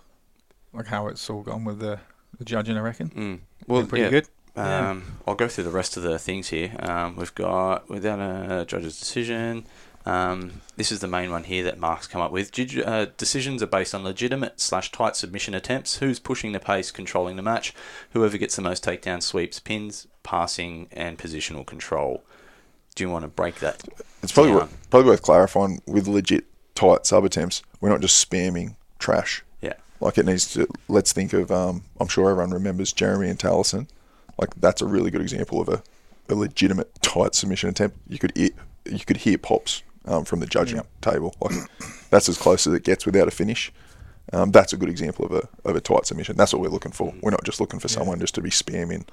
like how it's all gone with the, the judging. I reckon. Mm. Well, pretty yeah, good. Yeah. Um, I'll go through the rest of the things here. Um, we've got without a judge's decision. Um, this is the main one here that Marc's come up with. Did you- uh, decisions are based on legitimate slash tight submission attempts. Who's pushing the pace, controlling the match? Whoever gets the most takedown sweeps, pins, passing, and positional control. Do you want to break that? It's probably down? worth, probably worth clarifying with legit tight sub attempts. We're not just spamming trash. Yeah. Like it needs to. Let's think of. Um, I'm sure everyone remembers Jeremy and Taliesin. Like that's a really good example of a, a legitimate tight submission attempt. You could hear, you could hear pops um, from the judging Yep. table. Like that's as close as it gets without a finish. Um, that's a good example of a of a tight submission. That's what we're looking for. We're not just looking for Yeah. someone just to be spamming,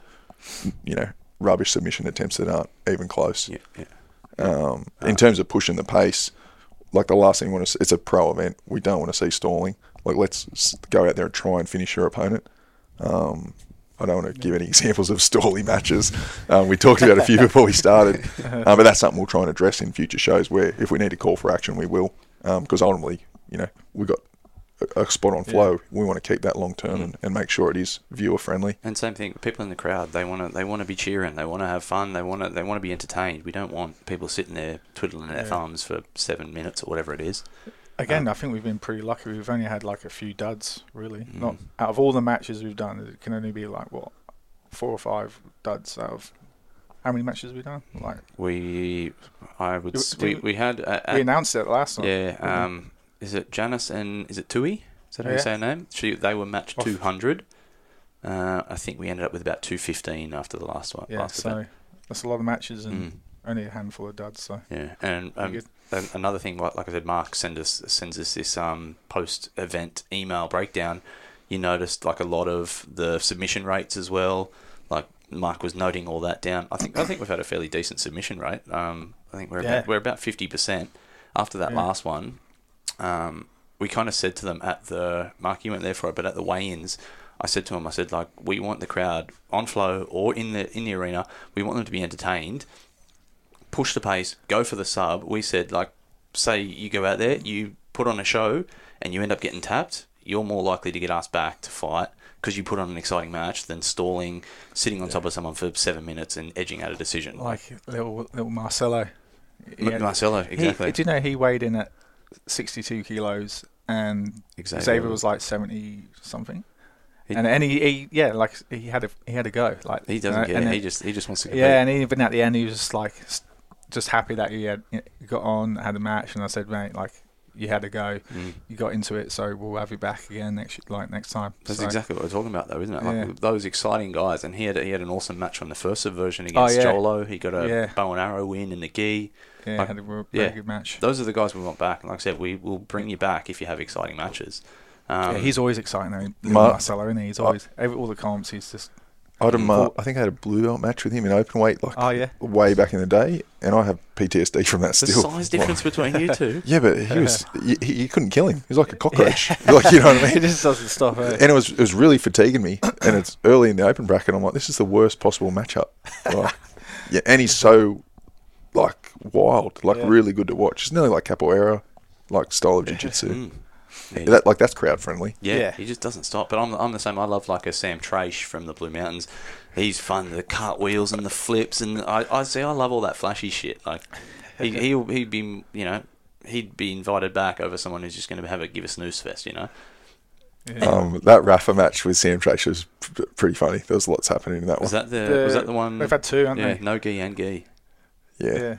you know, rubbish submission attempts that aren't even close. Yeah, yeah. Um, in terms of pushing the pace, like the last thing we want to see, it's a pro event. We don't want to see stalling. Like let's go out there and try and finish your opponent. Um, I don't want to give any examples of stally matches. Um, we talked about a few before we started, uh, [laughs] but that's something we'll try and address in future shows. Where if we need to call for action, we will, because ultimately, you know, we got a, a spot on flow. We want to keep that long term and, and make sure it is viewer friendly. And same thing, people in the crowd, they want to they want to be cheering, they want to have fun, they want to they want to be entertained. We don't want people sitting there twiddling their Yeah. thumbs for seven minutes or whatever it is. Again, Um, I think we've been pretty lucky. We've only had like a few duds, really. Mm. Not out of all the matches we've done, it can only be like what four or five duds out of how many matches have we done? Like We, I would, Do- do we, we- had, uh, we announced it last time. yeah, um, is it Janice and is it Tui? Is that how you say her name? She, they were match 200. Uh, I think we ended up with about 215 after the last one. yeah. last So event. that's a lot of matches and Mm. only a handful of duds. So Yeah, and um, another thing, like, like I said, Marc send us sends us this um, post-event email breakdown. You noticed like a lot of the submission rates as well. Like Marc was noting all that down. I think I think we've had a fairly decent submission rate. Um, I think we're Yeah. about, we're about fifty percent after that Yeah. last one. Um, we kind of said to them at the Marc, you went there for it, but at the weigh-ins, I said to him, I said like, we want the crowd on flow or in the in the arena. We want them to be entertained push the pace, go for the sub. We said like, say you go out there, you put on a show, and you end up getting tapped. You're more likely to get asked back to fight because you put on an exciting match than stalling, sitting on top of someone for seven minutes and edging out a decision. like little little Marcelo. He M- Marcelo, he- exactly. do you know he weighed in at sixty-two kilos and Xavier. Xavier was like seventy something. He- and and he, he yeah like he had a he had a go like he doesn't uh, care. and he just he just wants to compete. Yeah, and even at the end, he was just like, just happy that he had you got on, had a match, and I said, mate, like you had to go, Mm. you got into it, so we'll have you back again next like next time. That's So- exactly what we're talking about, though, isn't it? Like Yeah. those exciting guys, and he had he had an awesome match on the first subversion Oh, against yeah. Jolo. He got a Yeah. bow and arrow win in the gi. Yeah, like- had a yeah. good match. Those are the guys we want back. And like I said, we will bring you back if you have exciting matches. Um, yeah, he's always exciting though. Mar- Marcelo, isn't he? He's always every, all the comps. He's just I, had a, I think I had a blue belt match with him in open weight like oh yeah, way back in the day, and I have PTSD from that the still. The size difference [laughs] between you two. [laughs] Yeah, but he was [laughs] you, you couldn't kill him. He was like a cockroach. like you know what I mean? he mean? just doesn't stop. eh? And it was it was really fatiguing me. And it's early in the open bracket. I'm like, this is the worst possible matchup. Like, yeah, and he's so like wild, like Yeah. really good to watch. It's nearly like capoeira, like style of jiu-jitsu. Mm. Yeah. That like that's crowd friendly. Yeah, Yeah. he just doesn't stop. But I'm, I'm the same. I love like a Sam Trash from the Blue Mountains. He's fun. The cartwheels and the flips, and I, I see. I love all that flashy shit. Like he [laughs] he'll, he'd be you know he'd be invited back over someone who's just going to have a give a snooze fest. You know. Yeah. Um, that Rafa match with Sam Trash was p- pretty funny. There was lots happening in that Was one. that the, was that the one? We've had two, haven't yeah, they? no gi and gi. yeah. Yeah.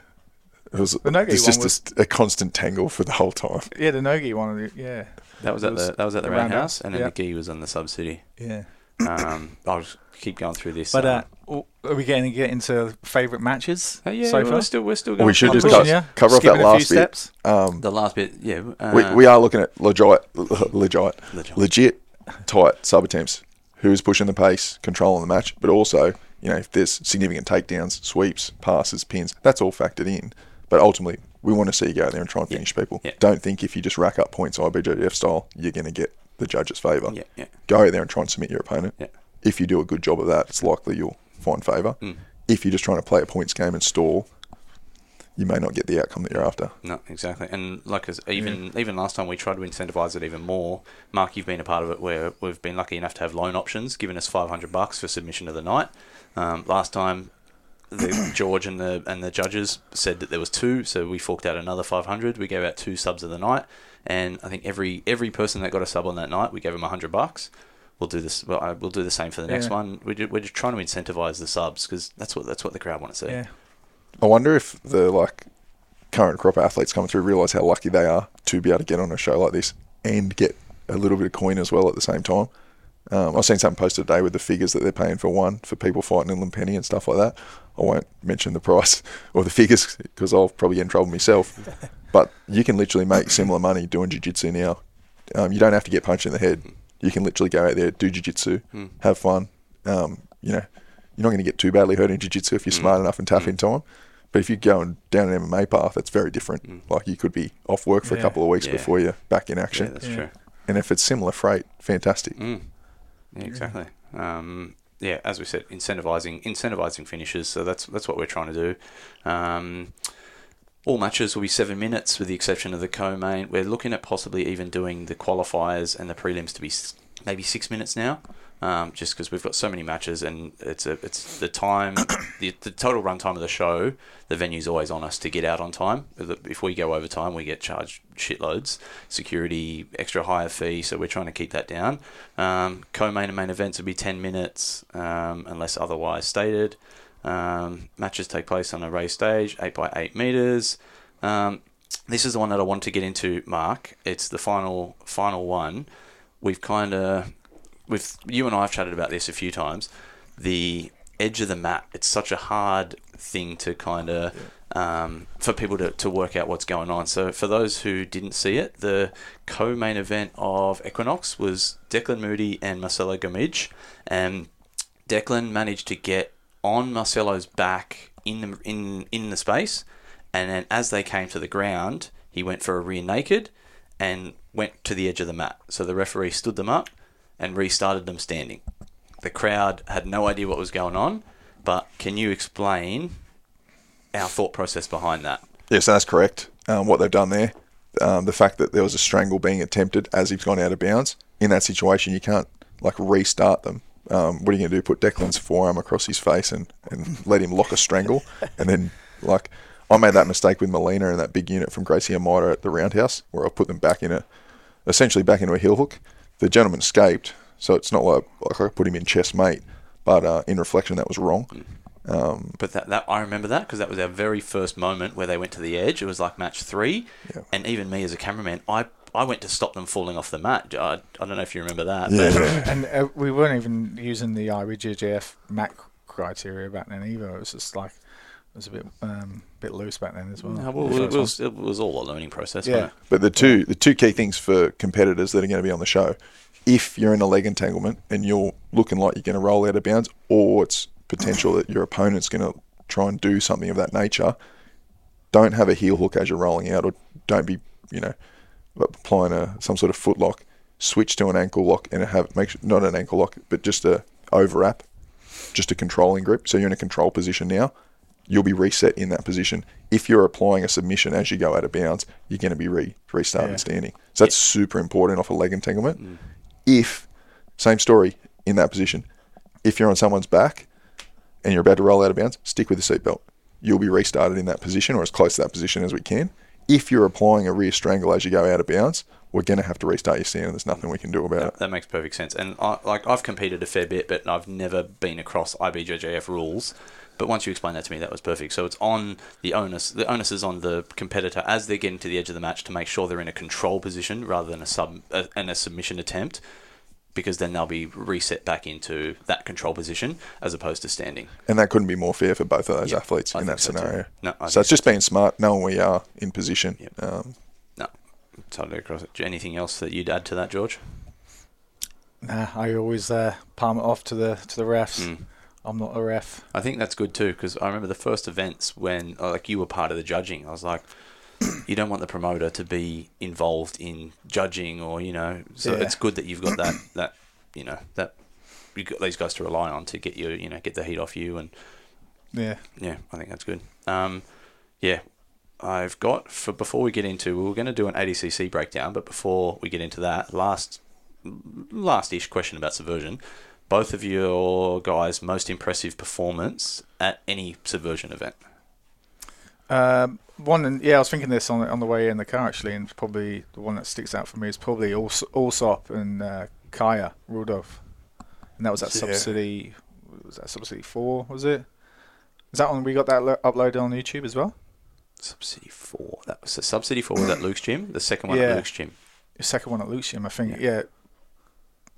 It was. The Nogi It's one just a was- st- a, constant tangle for the whole time. Yeah, the Nogi one. Yeah. That was It at was the that was at the the roundhouse, Roundhouse, and then yeah. the gi was on the sub city. Yeah. Um, [coughs] I'll just keep going through this. But um, uh, w- are we going to get into favourite matches oh, yeah, so we're far? still we're still going. we should just pushing cut- yeah. cover off that last bit. steps. Um, the last bit. Yeah, uh, we, we are looking at legit, legit, legit. legit tight sub attempts. Who's pushing the pace, controlling the match, but also, you know, if there's significant takedowns, sweeps, passes, pins, that's all factored in. But ultimately, we want to see you go out there and try and Yeah. finish people. Yeah. Don't think if you just rack up points IBJJF style, you're going to get the judge's favour. Yeah, yeah. Go out there and try and submit your opponent. Yeah. If you do a good job of that, it's likely you'll find favour. Mm. If you're just trying to play a points game and stall, you may not get the outcome that you're after. No, exactly. And like as even even last time we tried to incentivize it even more. Marc, you've been a part of it where we've been lucky enough to have loan options, giving us five hundred bucks for submission of the night. Um, last time, the George and the and the judges said that there was two, so we forked out another five hundred. We gave out two subs of the night, and I think every every person that got a sub on that night, we gave them hundred bucks. We'll do this. Well, I- we'll do the same for the next Yeah. one. We're just, we're just trying to incentivize the subs because that's what that's what the crowd want to see. Yeah. I wonder if the like current crop of athletes coming through realise how lucky they are to be able to get on a show like this and get a little bit of coin as well at the same time. Um, I've seen something posted today with the figures that they're paying for one for people fighting in Limpenny and stuff like that. I won't mention the price [laughs] or the figures because I'll probably get in trouble myself. [laughs] But you can literally make similar money doing jiu-jitsu now. Um, you don't have to get punched in the head. You can literally go out there, do jiu-jitsu, Mm. have fun. Um, you know, you're not going to get too badly hurt in jiu-jitsu if you're smart enough and tap in time. But if you're going down an MMA path, that's very different. Mm. Like you could be off work for a couple of weeks Yeah. before you're back in action. Yeah, action. that's Yeah. true. And if it's similar freight, fantastic. Yeah, exactly. Um, yeah, as we said, incentivizing incentivizing finishes. So that's that's what we're trying to do. Um, all matches will be seven minutes, with the exception of the co-main. We're looking at possibly even doing the qualifiers and the prelims to be maybe six minutes now, um, just because we've got so many matches and it's a it's the time, [coughs] the, the total run time of the show. The venue's always on us to get out on time. If we go over time, we get charged shitloads, security, extra higher fee. So we're trying to keep that down. Um, co-main and main events will be ten minutes, um, unless otherwise stated. Um, matches take place on a raised stage, eight by eight meters. Um, this is the one that I want to get into, Marc. It's the final final one. We've kind of, with you and I have chatted about this a few times. The edge of the mat. It's such a hard thing to kind of um, for people to, to work out what's going on. So for those who didn't see it, the co-main event of Equinox was Declan Moody and Marcelo Gomij, and Declan managed to get on Marcelo's back in the in in the space, and then as they came to the ground, he went for a rear naked and went to the edge of the mat. So the referee stood them up and restarted them standing. The crowd had no idea what was going on, but can you explain our thought process behind that? Yes, that's correct. Um, what they've done there, um, the fact that there was a strangle being attempted as he's gone out of bounds. In that situation, you can't like restart them. Um, what are you going to do? Put Declan's forearm across his face and, and let him lock a strangle, and then like I made that mistake with Molina and that big unit from Gracie Amida at the Roundhouse, where I put them back in a essentially back into a heel hook. The gentleman escaped, so it's not like, like I put him in chest mate, but uh, in reflection, that was wrong. Um, But that, that I remember that because that was our very first moment where they went to the edge. It was like match three, Yeah. and even me as a cameraman, I I went to stop them falling off the mat. I, I don't know if you remember that. yeah. [laughs] and uh, we weren't even using the IBJJF MAC criteria back then either. It was just like it was a bit um, bit loose back then as well. No, well, The it, was, it was all a learning process. Yeah. wasn't? But the two the two key things for competitors that are going to be on the show, if you're in a leg entanglement and you're looking like you're going to roll out of bounds, or it's potential that your opponent's going to try and do something of that nature, don't have a heel hook as you're rolling out, or don't be you know applying a some sort of foot lock. Switch to an ankle lock and have make sure, not an ankle lock, but just a overwrap, just a controlling grip. So you're in a control position now. You'll be reset in that position. If you're applying a submission as you go out of bounds, you're going to be re restarted Yeah. standing. So that's super important off a leg entanglement. Mm. If same story in that position, if you're on someone's back and you're about to roll out of bounds, stick with the seatbelt. You'll be restarted in that position or as close to that position as we can. If you're applying a rear strangle as you go out of bounds, we're going to have to restart your stand, and there's nothing we can do about That, it. that makes perfect sense. And I, like I've competed a fair bit, but I've never been across IBJJF rules. But once you explained that to me, that was perfect. So it's on the onus. The onus is on the competitor as they're getting to the edge of the match to make sure they're in a control position rather than a sub uh, and a submission attempt, because then they'll be reset back into that control position as opposed to standing. And that couldn't be more fair for both of those Yeah, athletes I in that so too. scenario. No, I so think it's just being smart, knowing where you are in position. Yep. Um, No, totally across it. Anything else that you'd add to that, George? Nah, I always uh, palm it off to the to the refs. Mm. I'm not a ref. I think that's good too because I remember the first events when uh, like you were part of the judging. I was like, [clears throat] you don't want the promoter to be involved in judging or you know. So Yeah. it's good that you've got that that you know that you got these guys to rely on to get you you know get the heat off you and Yeah. yeah, I think that's good. Um, yeah, I've got for before we get into we were going to do an ADCC breakdown, but before we get into that, last last-ish question about subversion. Both of your guys' most impressive performance at any subversion event. Um, one, and yeah, I was thinking this on the, on the way in the car actually, and probably the one that sticks out for me is probably Alls- Allsop and uh, Kaya Rudolph, and that was at Yeah. Sub City. Was that Sub City Four? Was it? Is that one we got that lo- uploaded on YouTube as well? Sub City four. That was so Sub City four was at Luke's gym. The second one Yeah. at Luke's gym. The second one at Lucian, I think. Yeah.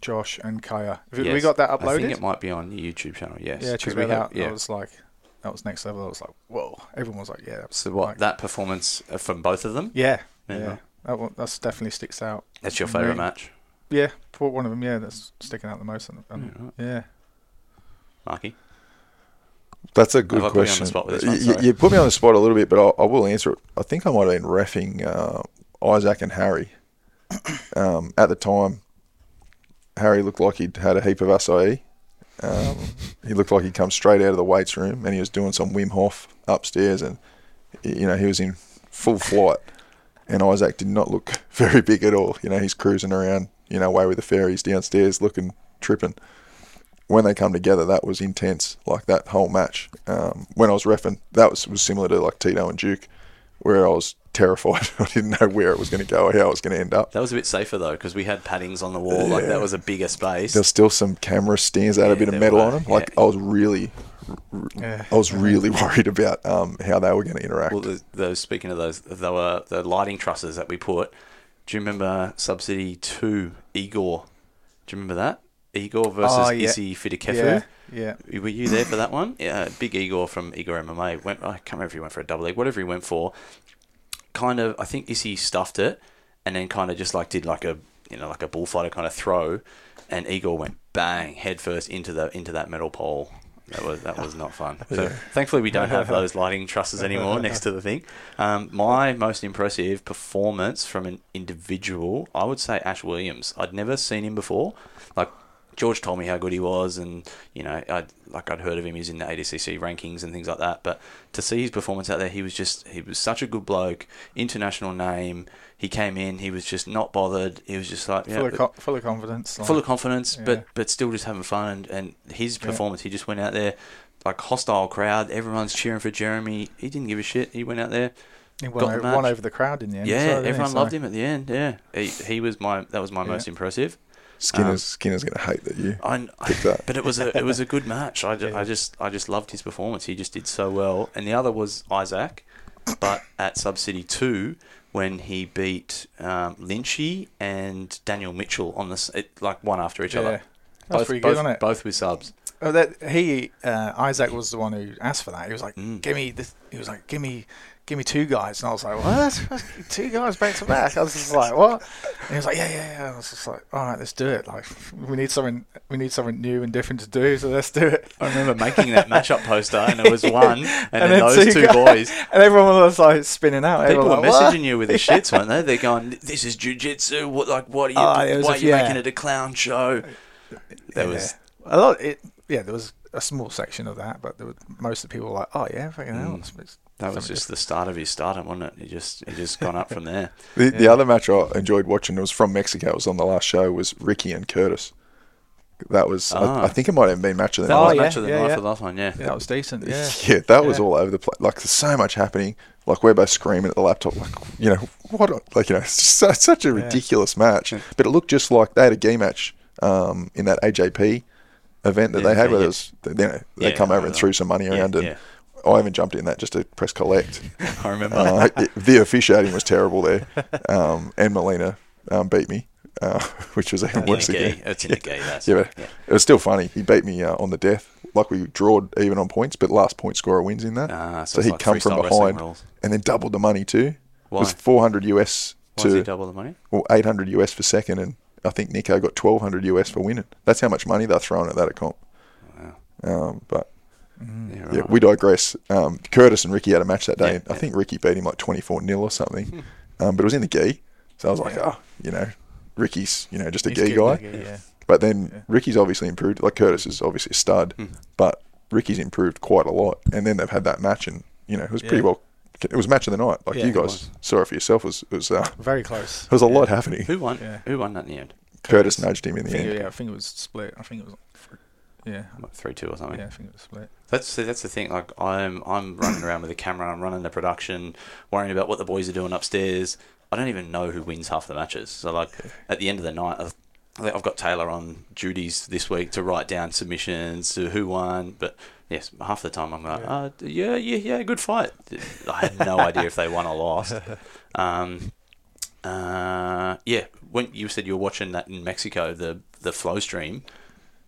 Josh and Kaya. Have we got that uploaded? I think it might be on the YouTube channel. Yes. yeah, 'cause check we that out. Yeah. That was like, that was next level. I was like, whoa! Everyone was like, yeah, that's so what like- that performance uh, from both of them? yeah, Yeah. yeah. That one, that's definitely sticks out. That's your favorite match, Yeah, for one of them. Yeah, that's sticking out the most. And, and, Yeah, right. yeah. Marky. That's a good Have I put you question. spot with this one? you, you put me on the spot a little bit, but I, I will answer it. I think I might have been refing uh, Isaac and Harry. [coughs] Um, at the time, Harry looked like he'd had a heap of acai. Um, he looked like he'd come straight out of the weights room, and he was doing some Wim Hof upstairs, and you know he was in full flight. And Isaac did not look [laughs] very big at all. You know he's cruising around, you know, away with the fairies downstairs, looking tripping when they come together, that was intense. Like that whole match. Um, when I was refing, that was was similar to like Tito and Duke, where I was terrified. [laughs] I didn't know where it was going to go or how it was going to end up. That was a bit safer though because we had paddings on the wall. Like that was a bigger space. There's still some camera stands that had a Yeah, bit of metal were, on them. Like yeah. I was really, Yeah. I was really [laughs] worried about um, how they were going to interact. Well, those speaking of those, they were the lighting trusses that we put. Do you remember Sub City Two Igor? Do you remember that Igor versus Oh, yeah. Izzy Fidikefu? Yeah. Yeah. Were you there for that one? Yeah, big Igor from Igor MMA went. I can't remember if he went for a double leg, whatever he went for. Kind of, I think Izzy stuffed it, and then kind of just like did like a you know like a bullfighter kind of throw, and Igor went bang head first into the into that metal pole. That was that was not fun. So thankfully we don't have [laughs] those lighting trusses anymore next to the thing. Um, my most impressive performance from an individual, I would say Ash Williams. I'd never seen him before. Like George told me how good he was, and you know, I like I'd heard of him. He's in the ADCC rankings and things like that. But to see his performance out there, he was just he was such a good bloke, international name. He came in, he was just not bothered. He was just like yeah, Full, of co- full of confidence. full of confidence, Yeah. but but still just having fun. And, and his Yeah. performance, he just went out there like hostile crowd. Everyone's cheering for Jeremy. He didn't give a shit. He went out there. He got won, the over, won over the crowd in the end. Yeah, well, everyone So- loved him at the end. Yeah, he, he was my that was my Yeah. most impressive. Skinner's um, Skinner's going to hate that you I, picked that. but it was a it was a good match. I, ju- Yeah. I just I just loved his performance. He just did so well. And the other was Isaac, but at Sub City Two when he beat um, Lynchy and Daniel Mitchell on this it, like one after each Yeah. other. That's both, pretty both, good, wasn't it? Both with subs. Oh, that he uh, Isaac was the one who asked for that. He was like, Mm. "Give me this." He was like, "Give me, give me two guys." And I was like, "What? two guys back to back?" I was just like, "What?" And he was like, "Yeah, yeah, yeah." I was just like, "All right, let's do it. Like, we need something, we need something new and different to do. So let's do it." I remember making that matchup poster, and it was [laughs] one, and, then, then those two guys- boys. and everyone was like spinning out. People were like, "What?" messaging you with the shits, weren't they? They're going, [laughs] "This is jujitsu. What like what are you? Oh, why are you yeah. making it a clown show?" There Yeah. was a lot. It, yeah, there was a small section of that, but there were, most of the people were like, "Oh yeah, fucking hell." Mm. it's- it's That was something just the start of his stardom, wasn't it? He just he just gone up from there. [laughs] The, the other match I enjoyed watching it was from Mexico. It was on the last show. Was Ricky and Curtis. That was. Ah. I, I think it might have been match of the That Oh, night. was yeah, match of the yeah, night yeah. for the last one, yeah. different. that was decent. [laughs] Yeah, Yeah, that was all over the place. Like, there's so much happening. Like, we're both screaming at the laptop. Like, you know, what? a- Like, you know, [laughs] it's just such, such a Yeah. ridiculous match. But it looked just like they had a gi match um, in that AJP event that Yeah, they had, okay, where yeah. there was, you know, they Yeah, come over and threw some money Yeah, around, and yeah. I haven't jumped in that just to press collect. [laughs] I remember. Uh, it- the officiating was terrible there, um, and Molina um, beat me, uh, [laughs] which was even worse again. It's gi, [laughs] that's Yeah, but yeah. it was still funny. He beat me uh, on the death. Like we drawed even on points, but last point scorer wins in that. Ah, so it's he'd like come from behind and then doubled the money too. Why? It was 400 US Why does he to double the money? well, 800 US for second, and I think Nico got 1200 US for winning. That's how much money they're throwing at that at comp. Wow. Um, but Yeah, yeah, right. we digress. Um, Curtis and Ricky had a match that day, Yeah, and I think Ricky beat him like 24 0 or something. um, but it was in the gi, so I was like, oh, you know, Ricky's you know just a He's gi good, guy. yeah, yeah. But then Yeah. Ricky's obviously improved. Like Curtis is obviously a stud, Hmm. but Ricky's improved quite a lot. And then they've had that match, and you know it was pretty well. It was match of the night. Like Yeah, you guys was. saw it for yourself. It was it was uh, Very close. [laughs] there was a Yeah. lot happening. Who won? Yeah. Who won that in the end? Curtis nudged him in the think, end. yeah, I think it was split. I think it was. Yeah, What, Three two or something. yeah, I think it was split. That's that's the thing. Like I'm I'm running around with a camera. I'm running the production, worrying about what the boys are doing upstairs. I don't even know who wins half the matches. So like at the end of the night, I've, I've got Taylor on duties this week to write down submissions to who won. But yes, half the time I'm like, Yeah. uh, yeah, yeah, yeah, good fight. I had no idea if they won or lost. [laughs] Um, uh, yeah, when you said you were watching that in Mexico, the the flow stream,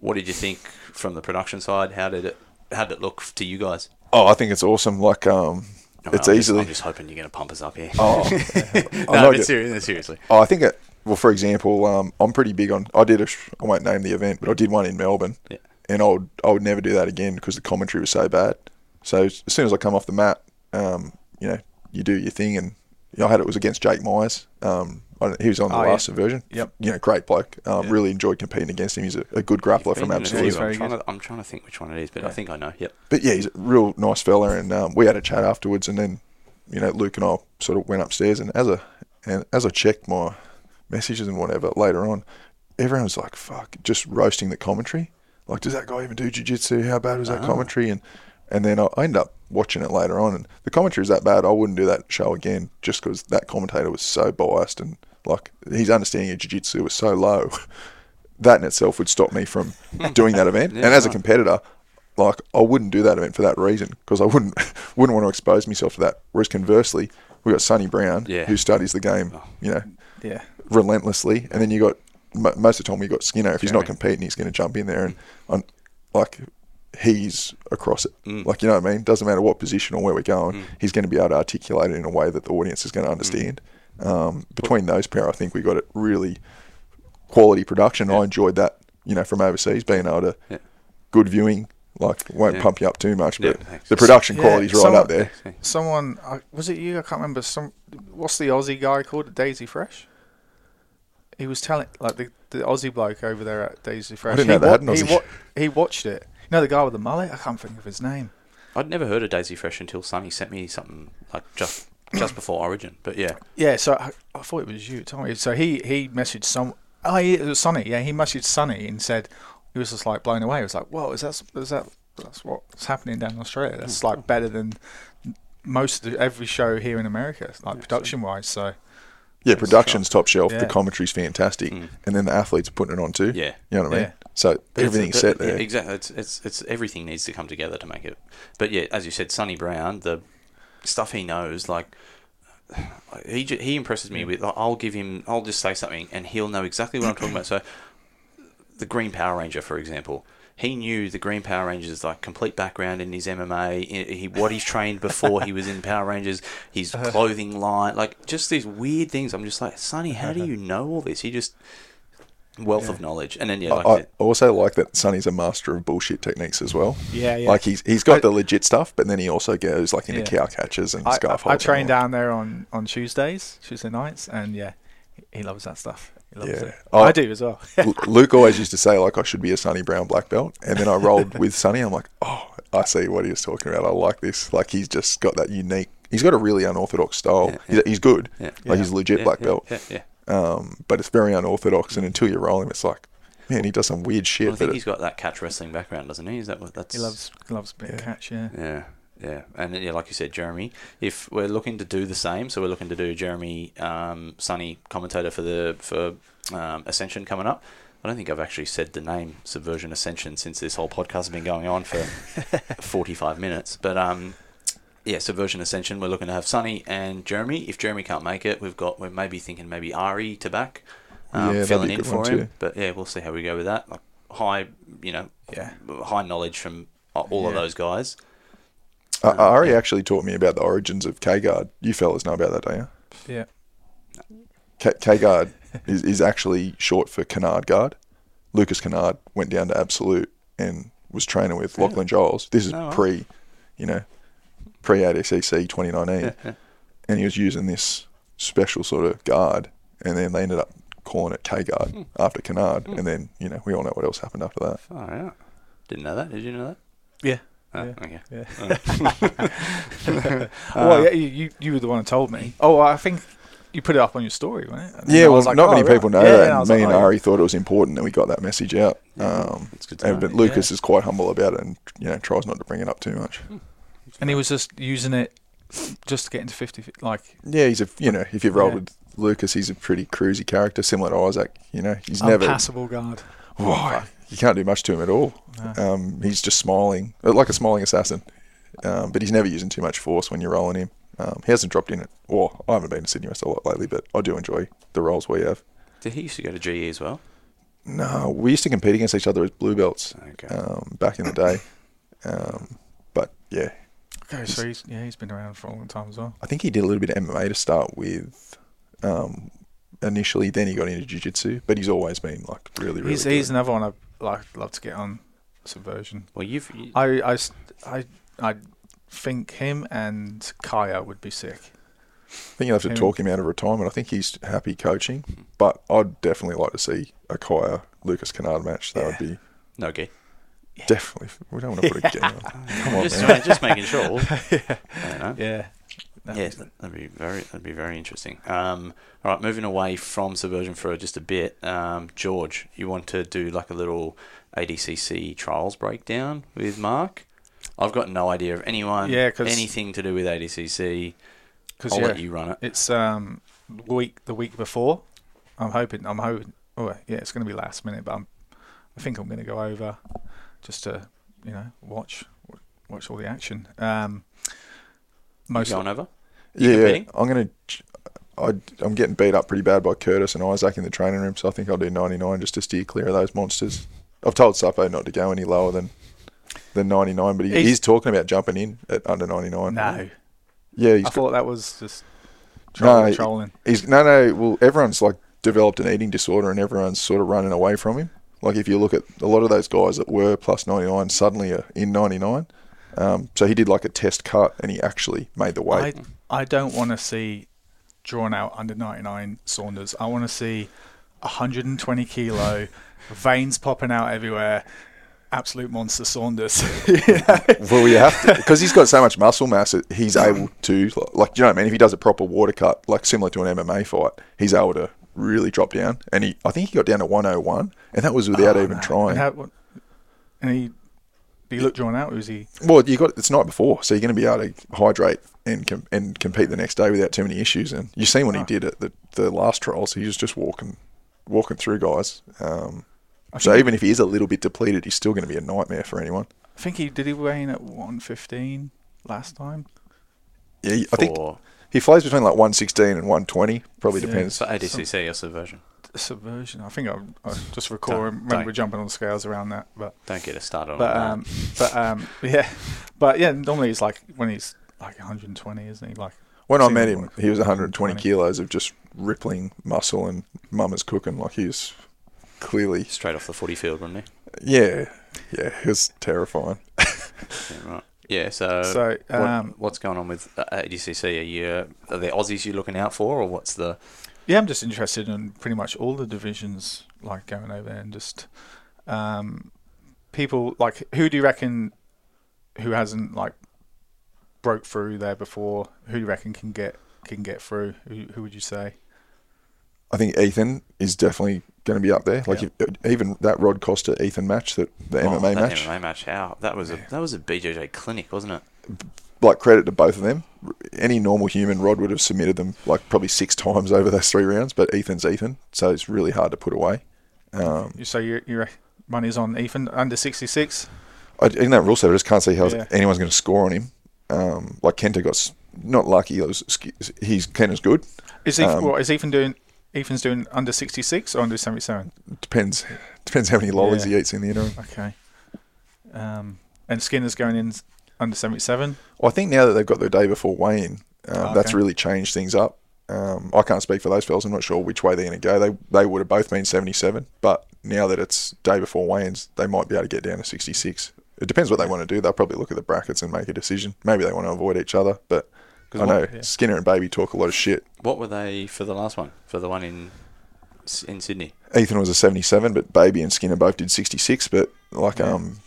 what did you think from the production side? How did it how did it look to you guys? Oh, I think it's awesome. Like um, I mean, it's I'm easily. Just, I'm just hoping you're going to pump us up here. Oh, [laughs] no, but no, seriously. Oh, I think it. Well, for example, um, I'm pretty big on. I did a. I won't name the event, but I did one in Melbourne, Yeah. and I would. I would never do that again because the commentary was so bad. So as soon as I come off the mat, um, you know, you do your thing, and I had it was against Jake Myers. Um, I he was on the Oh, yeah. last version. Yep. You know, great bloke. Um, Yeah. Really enjoyed competing against him. He's a, a good grappler from Been in a few. Absolute. I'm, trying to, I'm trying to think which one it is, but I think I know. Yep. But yeah, he's a real nice fella, and um, we had a chat afterwards, and then you know Luke and I sort of went upstairs, and as a and as I checked my messages and whatever later on, everyone was like, "Fuck," just roasting the commentary. Like, does that guy even do jiu-jitsu? How bad was that Ah. commentary? And and then I I ended up watching it later on, and the commentary is that bad. I wouldn't do that show again, just because that commentator was so biased and like his understanding of jiu-jitsu was so low. [laughs] that in itself would stop me from [laughs] doing that event. Yeah, and as a competitor, like I wouldn't do that event for that reason because I wouldn't [laughs] wouldn't want to expose myself to that. Whereas conversely, we got Sonny Brown Yeah. who studies the game, Oh. you know, Yeah, relentlessly, and then you got most of the time we got Skinner. If he's not competing, he's going to jump in there and on like he's across it. Mm. Like you know what I mean? Doesn't matter what position or where we're going, Mm. he's going to be able to articulate it in a way that the audience is going to understand. Um, between those pair, I think we got it really quality production. Yeah. I enjoyed that, you know, from overseas, being able to Yeah. good viewing. Like won't Yeah. pump you up too much, but thanks. the production Yeah, quality's right someone- up there. someone uh, was it you? I can't remember. Some what's the Aussie guy called? Daisy Fresh. He was telling like the, the Aussie bloke over there at Daisy Fresh. didn't he, they had an he, Aussie. [laughs] he watched it. You know the guy with the mullet? I can't think of his name. I'd never heard of Daisy Fresh until Sonny sent me something like just just before Origin. But yeah, Yeah, so I, I thought it was you, Tommy. So he he messaged some. Oh, yeah, it was Sonny. Yeah, he messaged Sonny and said he was just like blown away. He was like, "Whoa, is that is that that's what's happening down in Australia? That's like better than most of the, every show here in America, like production wise." So Yeah, production's top shelf. The commentary's fantastic, Mm. and then the athletes are putting it on too. yeah. You know what I mean? Yeah. So But everything's set yeah, there. exactly. It's, it's it's everything needs to come together to make it. But yeah, as you said, Sonny Brown, the stuff he knows, like he he impresses me with. I'll give him. I'll just say something, and he'll know exactly what I'm talking about. So, the Green Power Ranger, for example. He knew the Green Power Rangers like complete background in his MMA, he what he's trained before he was in Power Rangers, his [laughs] clothing line, like just these weird things. I'm just like, Sonny, how do you know all this? He just wealth of knowledge, and then yeah, like I, I also like that Sonny's a master of bullshit techniques as well. yeah, yeah. Like he's he's got I- the legit stuff, but then he also goes like into Yeah. cow catches and I, scarf I, I train down there on, on Tuesdays, Tuesday nights, and yeah, he, he loves that stuff. He loves Yeah. it. Oh. I do as well. [laughs] Luke always used to say like I should be a Sonny Brown black belt, and then I rolled [laughs] with Sonny. I'm like, oh, I see what he was talking about. I like this. Like he's just got that unique. He's got a really unorthodox style. Yeah, He's, he's good. Yeah. Like Yeah. he's legit Yeah, black yeah, belt. Yeah, yeah. Um, but it's very unorthodox, and until you roll him, it's like, man, he does some weird shit. Well, I think but he's got that catch wrestling background, doesn't he? Is that what that's? he loves loves a bit of Yeah. catch. Yeah. Yeah, yeah, and yeah, like you said, Jeremy. If we're looking to do the same, so we're looking to do Jeremy um, Sonny commentator for the for um, Ascension coming up. I don't think I've actually said the name Subversion Ascension since this whole podcast has been going on for [laughs] forty five minutes. But um, yeah, Subversion Ascension. We're looking to have Sonny and Jeremy. If Jeremy can't make it, we've got we're maybe thinking maybe Ari to back um, Yeah, filling in for one him. too. But yeah, we'll see how we go with that. Like high, you know, Yeah. high knowledge from all of those guys. Uh, Ari actually taught me about the origins of K Guard. You fellas know about that, don't you? Yeah. K Guard [laughs] is, is actually short for Canard Guard. Lucas Canard went down to Absolute and was training with Really? Lachlan Giles. This is Oh, pre, you know, pre ADCC 2019. Yeah, [laughs] yeah. and he was using this special sort of guard, and then they ended up calling it K guard Hmm. after Canard, and then you know we all know what else happened after that. Far out. Didn't know that. Did you know that? Yeah. Oh, Yeah. okay. Yeah. [laughs] well, [laughs] yeah, you, you you were the one who told me. Oh, I think you put it up on your story, wasn't it? Yeah, well, like, not oh, many right. people know Yeah, that. and and me like, and oh, yeah. Ari thought it was important that we got that message out. Um, It's good to and, know. but Lucas Yeah. is quite humble about it, and you know tries not to bring it up too much. And he was just using it just to get into 50, like, Yeah, he's a you know if you've rolled Yeah. with Lucas, he's a pretty cruisy character, similar to Isaac. You know, he's never unpassable guard. Whoa, you can't do much to him at all. No. Um, he's just smiling, uh, like a smiling assassin. Um, but he's never using too much force when you're rolling him. Um, he hasn't dropped in it. Well, I haven't been to Sydney West a lot lately, but I do enjoy the roles we have. Did he used to go to GE as well? No, we used to compete against each other as blue belts Okay. um, back in the day. Um, but yeah, Okay, so he's yeah he's been around for a long time as well. I think he did a little bit of MMA to start with. Um, initially, then he got into jiu-jitsu, but he's always been like really, really. he's good. he's another one I'd like love to get on subversion. well, you've. You, I I s- I I think him and Kaya would be sick. I think you'll have to Him. talk him out of retirement. I think he's happy coaching, but I'd definitely like to see a Kaya Lucas Kennard match. That would be no gay. [laughs] definitely. We don't want to put a game on. Come on, just, man. just making sure. [laughs] I don't know. Yeah. Yeah, that'd be very that'd be very interesting. Um, all right, moving away from subversion for just a bit. Um, George, you want to do like a little ADCC trials breakdown with Marc? I've got no idea of anyone, Yeah, 'cause- anything to do with ADCC. Because I'll yeah, let you run it. it's um week the week before. I'm hoping. I'm hoping. Oh yeah, it's going to be last minute, but I'm. I think I'm going to go over just to you know watch watch all the action. Um, most Going over? You Yeah, competing? I'm gonna. I, I'm getting beat up pretty bad by Curtis and Isaac in the training room, so I think I'll do 99 just to steer clear of those monsters. I've told Suppo not to go any lower than than 99, but he, He's- he's, talking about jumping in at under 99. no, yeah, he's I got, thought that was just trolling. he- trolling. He's no, no. Well, everyone's like developed an eating disorder, and everyone's sort of running away from him. Like if you look at a lot of those guys that were plus ninety nine, suddenly are in ninety nine. Um, so he did like a test cut, and he actually made the weight. I don't want to see drawn out under 99 Saunders. I want to see 120 kilo veins popping out everywhere. Absolute monster Saunders. [laughs] well, you have to because he's got so much muscle mass. that He's able to like you know what I mean. If he does a proper water cut, like similar to an MMA fight, he's able to really dropped down. And he, I think he got down to one hundred one, and that was without Oh, even no. trying. And, how, and he, did he look drawn out? Or was he? Well, you got it's night before, so you're going to be able to hydrate and com- and compete the next day without too many issues. And you seen what he Ah. did at the, the last trials. He was just walking walking through guys. Um, so even if he is a little bit depleted, he's still going to be a nightmare for anyone. I think he did. He weigh in at 115 last time. Yeah, he- I think he flows between like 116 and 120. Probably Yeah. depends. for ADCC or subversion. Subversion. I think I, I just recall Don't- remember don't. jumping on scales around that, but Don't get us started on but that. um but um [laughs] yeah, but yeah. Normally he's like when he's like 120, isn't he? Like when I met him, him, like, he was 120 120. kilos of just rippling muscle and mama's cooking. Like he was clearly, Straight off the footy field, wasn't he? yeah, yeah, it was terrifying. [laughs] Yeah, right. Yeah. So, so. what- Um, what's going on with uh, ADCC? Are you are there Aussies you're looking out for, or what's the Yeah, I'm just interested in pretty much all the divisions, like going over there and just um, people like who do you reckon who hasn't like broke through there before? Who do you reckon can get can get through? Who, who would you say? I think Ethan is definitely going to be up there. Like Yeah. if, even that Rod Costa Ethan match, that the Oh, MMA that match. MMA match. How that was a that was a BJJ clinic, wasn't it? Like credit to both of them. Any normal human, Rod would have submitted them like probably six times [laughs] over those three rounds. But Ethan's Ethan, so it's really hard to put away. Um, You say your your money's on Ethan under sixty six. In that rule set, I just can't see how Yeah. anyone's going to score on him. Um, like Kenta got not lucky. It was, he's Kenta's good. Is Ethan, Um, what is Ethan doing? Ethan's doing under sixty six or under seventy seven? Depends depends how many lollies Yeah. he eats in the interim. Okay. Um, and Skinner's going in under seventy seven. Well, I think now that they've got their day before weigh-in, um, Oh, that's really changed things up. Um, I can't speak for those fellas. I'm not sure which way they're going to go. They they would have both been 77, but now that it's day before weigh-ins, they might be able to get down to 66. It depends what they want to do. They'll probably look at the brackets and make a decision. Maybe they want to avoid each other, but 'Cause I know yeah. Skinner and Baby talk a lot of shit. What were they for the last one? For the one in in Sydney? Ethan was a 77, but Baby and Skinner both did 66. But like Yeah. um,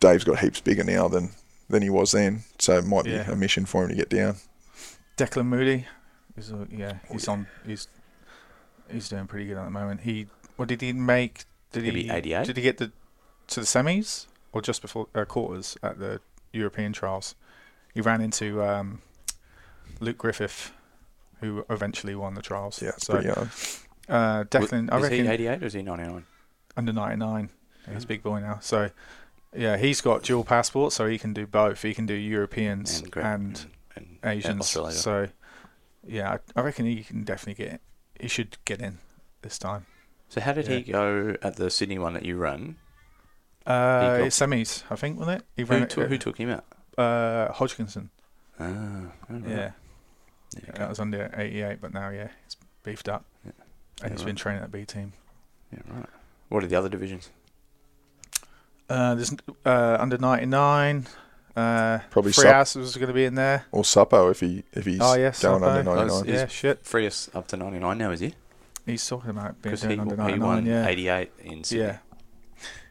Dave's got heaps bigger now than than he was then, so it might Yeah. be a mission for him to get down. Declan Moody, is uh, yeah, he's on. He's he's doing pretty good at the moment. He what did he make? Did Maybe he 88? Did he get the to the semis or just before uh, quarters at the European trials? He ran into um, Luke Griffith, who eventually won the trials. Yeah, so pretty young. uh, Declan, I is reckon he 88 or is he 99? under 99. Yeah. He's a big boy now. So, yeah, he's got dual passport, so he can do both. He can do Europeans And, and, and, and Asians. Australia. So, yeah, I, I reckon he can definitely get. He should get in this time. So how did Yeah. he go at the Sydney one that you ran? Uh, got- it's semis, I think, wasn't it? He Who, ran it- took, who took him out? Uh, Hodgkinson. Ah, all right. Yeah, that was under 88, but now yeah, it's beefed up, Yeah. and Yeah, he's right. been training at B team. Yeah, right. What are the other divisions? Uh, there's uh, under 99. Uh, Probably Free Sup- was going to be in there. Or Suppo if he if he's Oh, yeah, going Suppo. under Oh, 99. is- Yeah, shit. Frias up to 99 now, is he? He's talking about being Because doing he, under he 99. won yeah. 88 in Sydney. Yeah,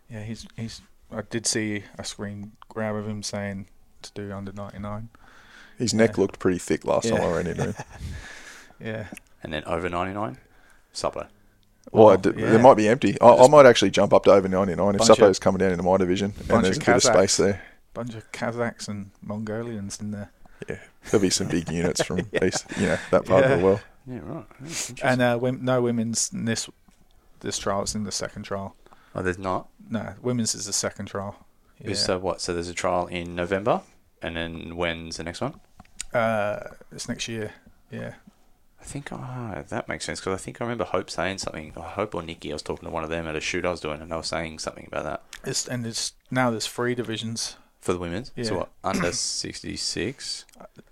yeah. He's he's. I did see a screen grab of him saying to do under ninety nine. His neck Yeah. looked pretty thick last time I ran into him. Yeah. And then over 99, Suppo. Well, Well, it d- yeah. it might be empty. I, I might actually jump up to over 99 if Bunch of- Suppo's coming down into my division and there's a of bit of space Kazakhs. there. Bunch of Kazakhs and Mongolians in there, Yeah, There'll be some big [laughs] units from east, you know, that part Yeah. of the world. Yeah, right. And uh, wom- no women's in this this trial. It's in the second trial. oh, there's not. No, women's is the second trial. Yeah. So what? So there's a trial in November, and then when's the next one? uh, it's next year. Yeah. I think ah, that makes sense because I think I remember Hope saying something. Oh, Hope or Nikki, I was talking to one of them at a shoot I was doing, and they were saying something about that It's and it's now there's three divisions for the women's. Yeah. So what? Under 66.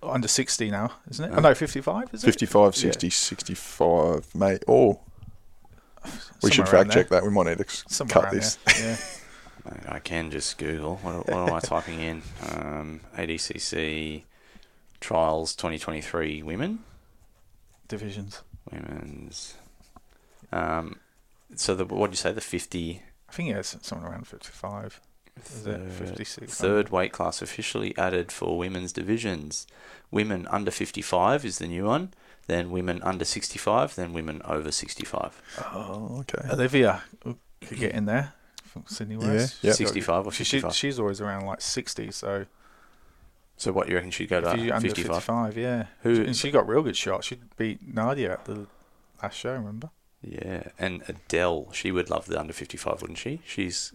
under sixty now, isn't it? Uh, oh no, fifty five. Is it? 55, Yeah. 60, 65, mate. Oh, we should Somewhere around fact check that. We might need to Somewhere cut this. Yeah. [laughs] I I can just Google. What, what am I typing in? [laughs] Um, ADCC trials 2023 women. Divisions. Women's. Um, so the what do you say? The 50 I think yeah, it's somewhere around fifty five. Is it third, 56? third weight class officially added for women's divisions. Women under 55 is the new one. Then women under 65. Then women over 65. Oh, okay. Olivia could get in there from Sydney Yeah, West. yeah. 65 or She, 55. she, she's always around like 60, so so what you reckon she'd go to? if under 55. 55, yeah. Who- And she got real good shots. She beat Nadia at the last show, remember? Yeah, and Adele, she would love the under 55, wouldn't she? She's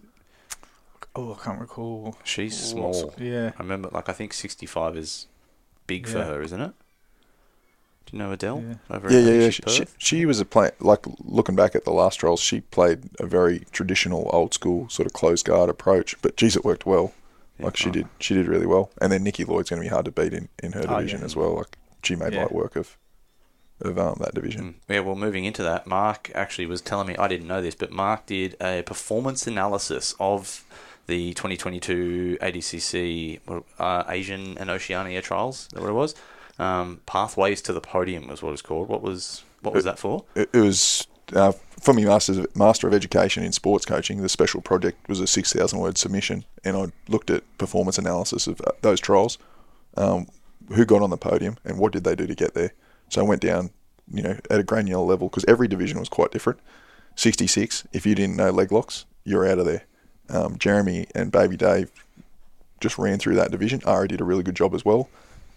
Oh, I can't recall. she's what's- small. Yeah. I remember, like, I think 65 is big for her, isn't it? Do you know Adele? Yeah. Over Yeah, yeah, yeah. She, she, she was a play like looking back at the last trials. She played a very traditional, old school sort of closed guard approach. But geez, it worked well. Yeah, like she right. did, she did really well. And then Nikki Lloyd's going to be hard to beat in, in her Oh, division yeah. as well. Like she made Yeah. light work of of um, that division. Mm. Yeah, well, moving into that, Marc actually was telling me, I didn't know this, but Marc did a performance analysis of the 2022 ADCC uh, Asian and Oceania trials. Is that what it was? Um, Pathways to the Podium was what it's called. What was What was that for? It, it was uh, for me, Masters Master of Education in Sports Coaching. The special project was a six thousand word submission, and I looked at performance analysis of uh, those trials, um, who got on the podium, and what did they do to get there. So I went down, you know, at a granular level because every division was quite different. Sixty six. If you didn't know leg locks, you're out of there. Um, Jeremy and Baby Dave just ran through that division. Ari did a really good job as well.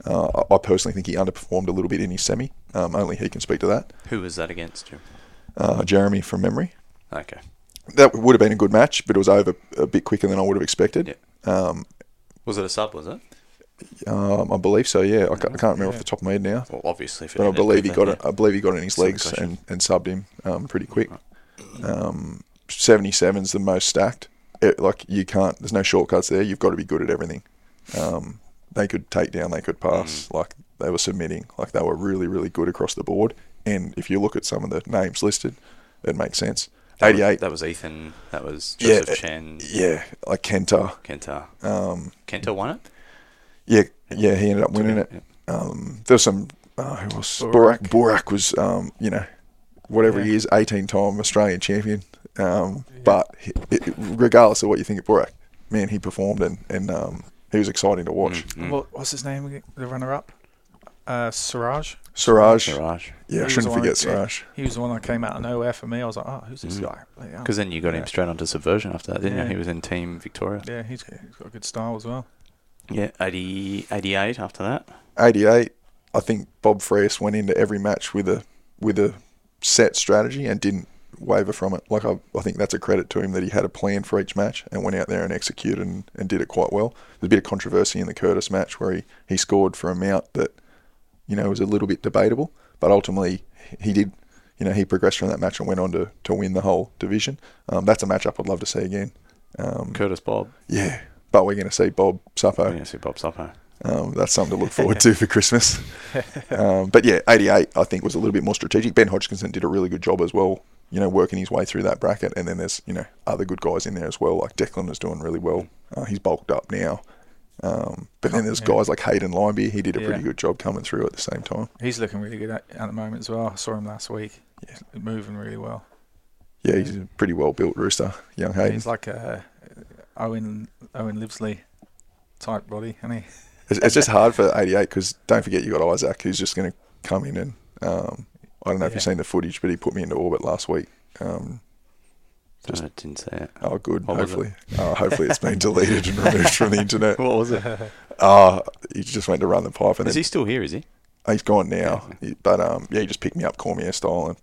Uh, I personally think he underperformed a little bit in his semi. Um, only he can speak to that. Who was that against you? Uh, Jeremy from memory. Okay. That would have been a good match, but it was over a bit quicker than I would have expected. Um, Was it a sub? Was it? um, I believe so. Yeah, I, ca- I can't remember off the top of my head now, Well, obviously. If but I believe he got it. I believe he got it in his Some legs and, and subbed him um, pretty quick. Um, 77's the most stacked. It, like you can't. There's no shortcuts there. You've got to be good at everything. Um, they could take down. They could pass. Like they were submitting. Like they were really, really good across the board. And if you look at some of the names listed, it makes sense. That was- 88. That was Ethan. That was Yeah, Joseph uh, Chen. Yeah, like Kenta. Kenta. Um, Kenta won it. Yeah, yeah, he ended up winning it. Yeah. Um, there was some. Uh, who was. Burak? Burak was, um, you know, whatever he is, eighteen-time Australian champion. Um, But he, it, regardless of what you think of Burak, man, he performed and and um, he was exciting to watch. Mm, mm. What, what's his name? again? The runner-up, uh, Siraj. Siraj, Siraj. yeah, He I was shouldn't one forget that- yeah. Siraj. He was the one that came out of nowhere for me. I was like, oh, who's this Mhm. guy? Like, Because then you got him straight onto Subversion after that, didn't Yeah. you? He was in Team Victoria. yeah, he's, he's got a good style as well. Yeah, 80, 88 after that. Eighty-eight. I think Bob Frias went into every match with a with a set strategy and didn't waver from it. Like I, I think that's a credit to him that he had a plan for each match and went out there and executed and, and did it quite well. There's a bit of controversy in the Curtis match where he, he scored for a mount that, you know, was a little bit debatable, but ultimately he did, you know, he progressed from that match and went on to, to win the whole division. Um, that's a matchup I'd love to see again. Um, Curtis Bob. yeah, but we're going to see Bob Suppo. We're going to see Bob Suppo. Um, that's something to look [laughs] forward to for Christmas. [laughs] Um, but yeah, 88 I think was a little bit more strategic. Ben Hodgkinson did a really good job as well, you know, working his way through that bracket. And then there's, you know, other good guys in there as well. Like Declan is doing really well. Uh, he's bulked up now. Um, but then there's Yeah. guys like Hayden Limeby. He did a pretty good job coming through at the same time. He's looking really good at, at the moment as well. I saw him last week. Yeah. He's moving really well. Yeah, he's a pretty well built rooster, young Hayden. He's like a Owen Owen Livesley type body, and he It's, it's just hard for 88 because don't forget you got Isaac who's just going to come in and um, I don't know if you've seen the footage, but he put me into orbit last week. Um, Just, I didn't say it. Oh, good. What was it? hopefully, uh, hopefully it's been deleted and removed from the internet. [laughs] What was it? Uh, he just went to run the pipe, and Is then, he still here, is he? he's gone now. He- but um, yeah, he just picked me up Cormier style, and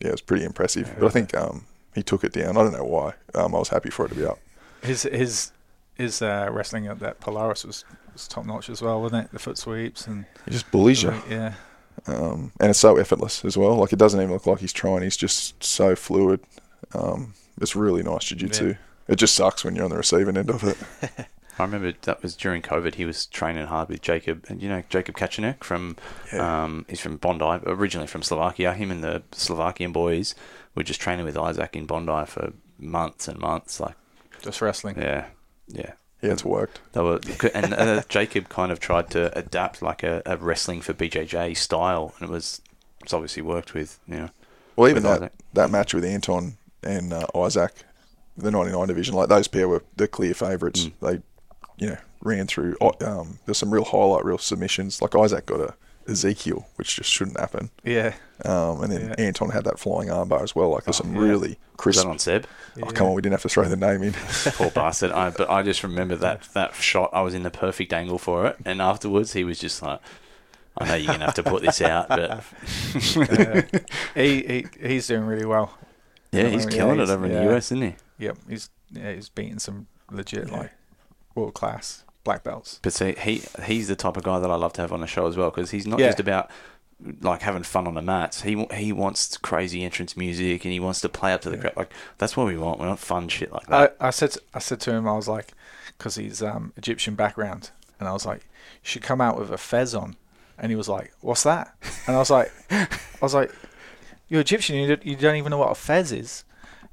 yeah, it was pretty impressive. But I think um, he took it down. I don't know why. Um, I was happy for it to be up. his his his uh, wrestling at that Polaris was, was top notch as well, wasn't it? The foot sweeps and He just bullies you, yeah, um, and it's so effortless as well. Like it doesn't even look like he's trying. He's just so fluid. Um, it's really nice jiu-jitsu. Yeah. It just sucks when you're on the receiving end of it. [laughs] I remember that was during COVID. He was training hard with Jacob, and you know Jacob Kachanek from, Yeah. um, he's from Bondi, originally from Slovakia. Him and the Slovakian boys were just training with Isaac in Bondi for months and months. Like, just wrestling. yeah, yeah. Yeah, it's worked. They were, and uh, Jacob kind of tried to adapt like a, a wrestling for BJJ style, and it was, it's obviously worked with, you know. Well, even that, Isaac. that match with Anton and uh, Isaac, the 99 division, like those pair were the clear favourites. Mm. They, you know, ran through. oh, Um, there's some real highlight, real submissions. Like Isaac got a Ezekiel, which just shouldn't happen. Yeah, Um, and then Yeah. Anton had that flying armbar as well. Like there's Oh, some yeah. really Was that on Seb? Oh, come on, we didn't have to throw the name in. [laughs] Poor bastard. I, but I just remember that that shot. I was in the perfect angle for it, and afterwards he was just like, "I know you're gonna have to put this out, but [laughs] Yeah. he, he he's doing really well. yeah, Yeah, he's yeah, killing it he's- over in the US, isn't he?" Yep, he's yeah he's beating some legit Yeah. like world class black belts. But see, he he's the type of guy that I love to have on the show as well because he's not Yeah. just about like having fun on the mats. He he wants crazy entrance music and he wants to play up to the Yeah. crowd. Like that's what we want. We want fun shit like that. I, I said I said to him I was like because he's um, Egyptian background and I was like you should come out with a fez on and he was like what's that and I was like I was like you're Egyptian you don't, you don't even know what a fez is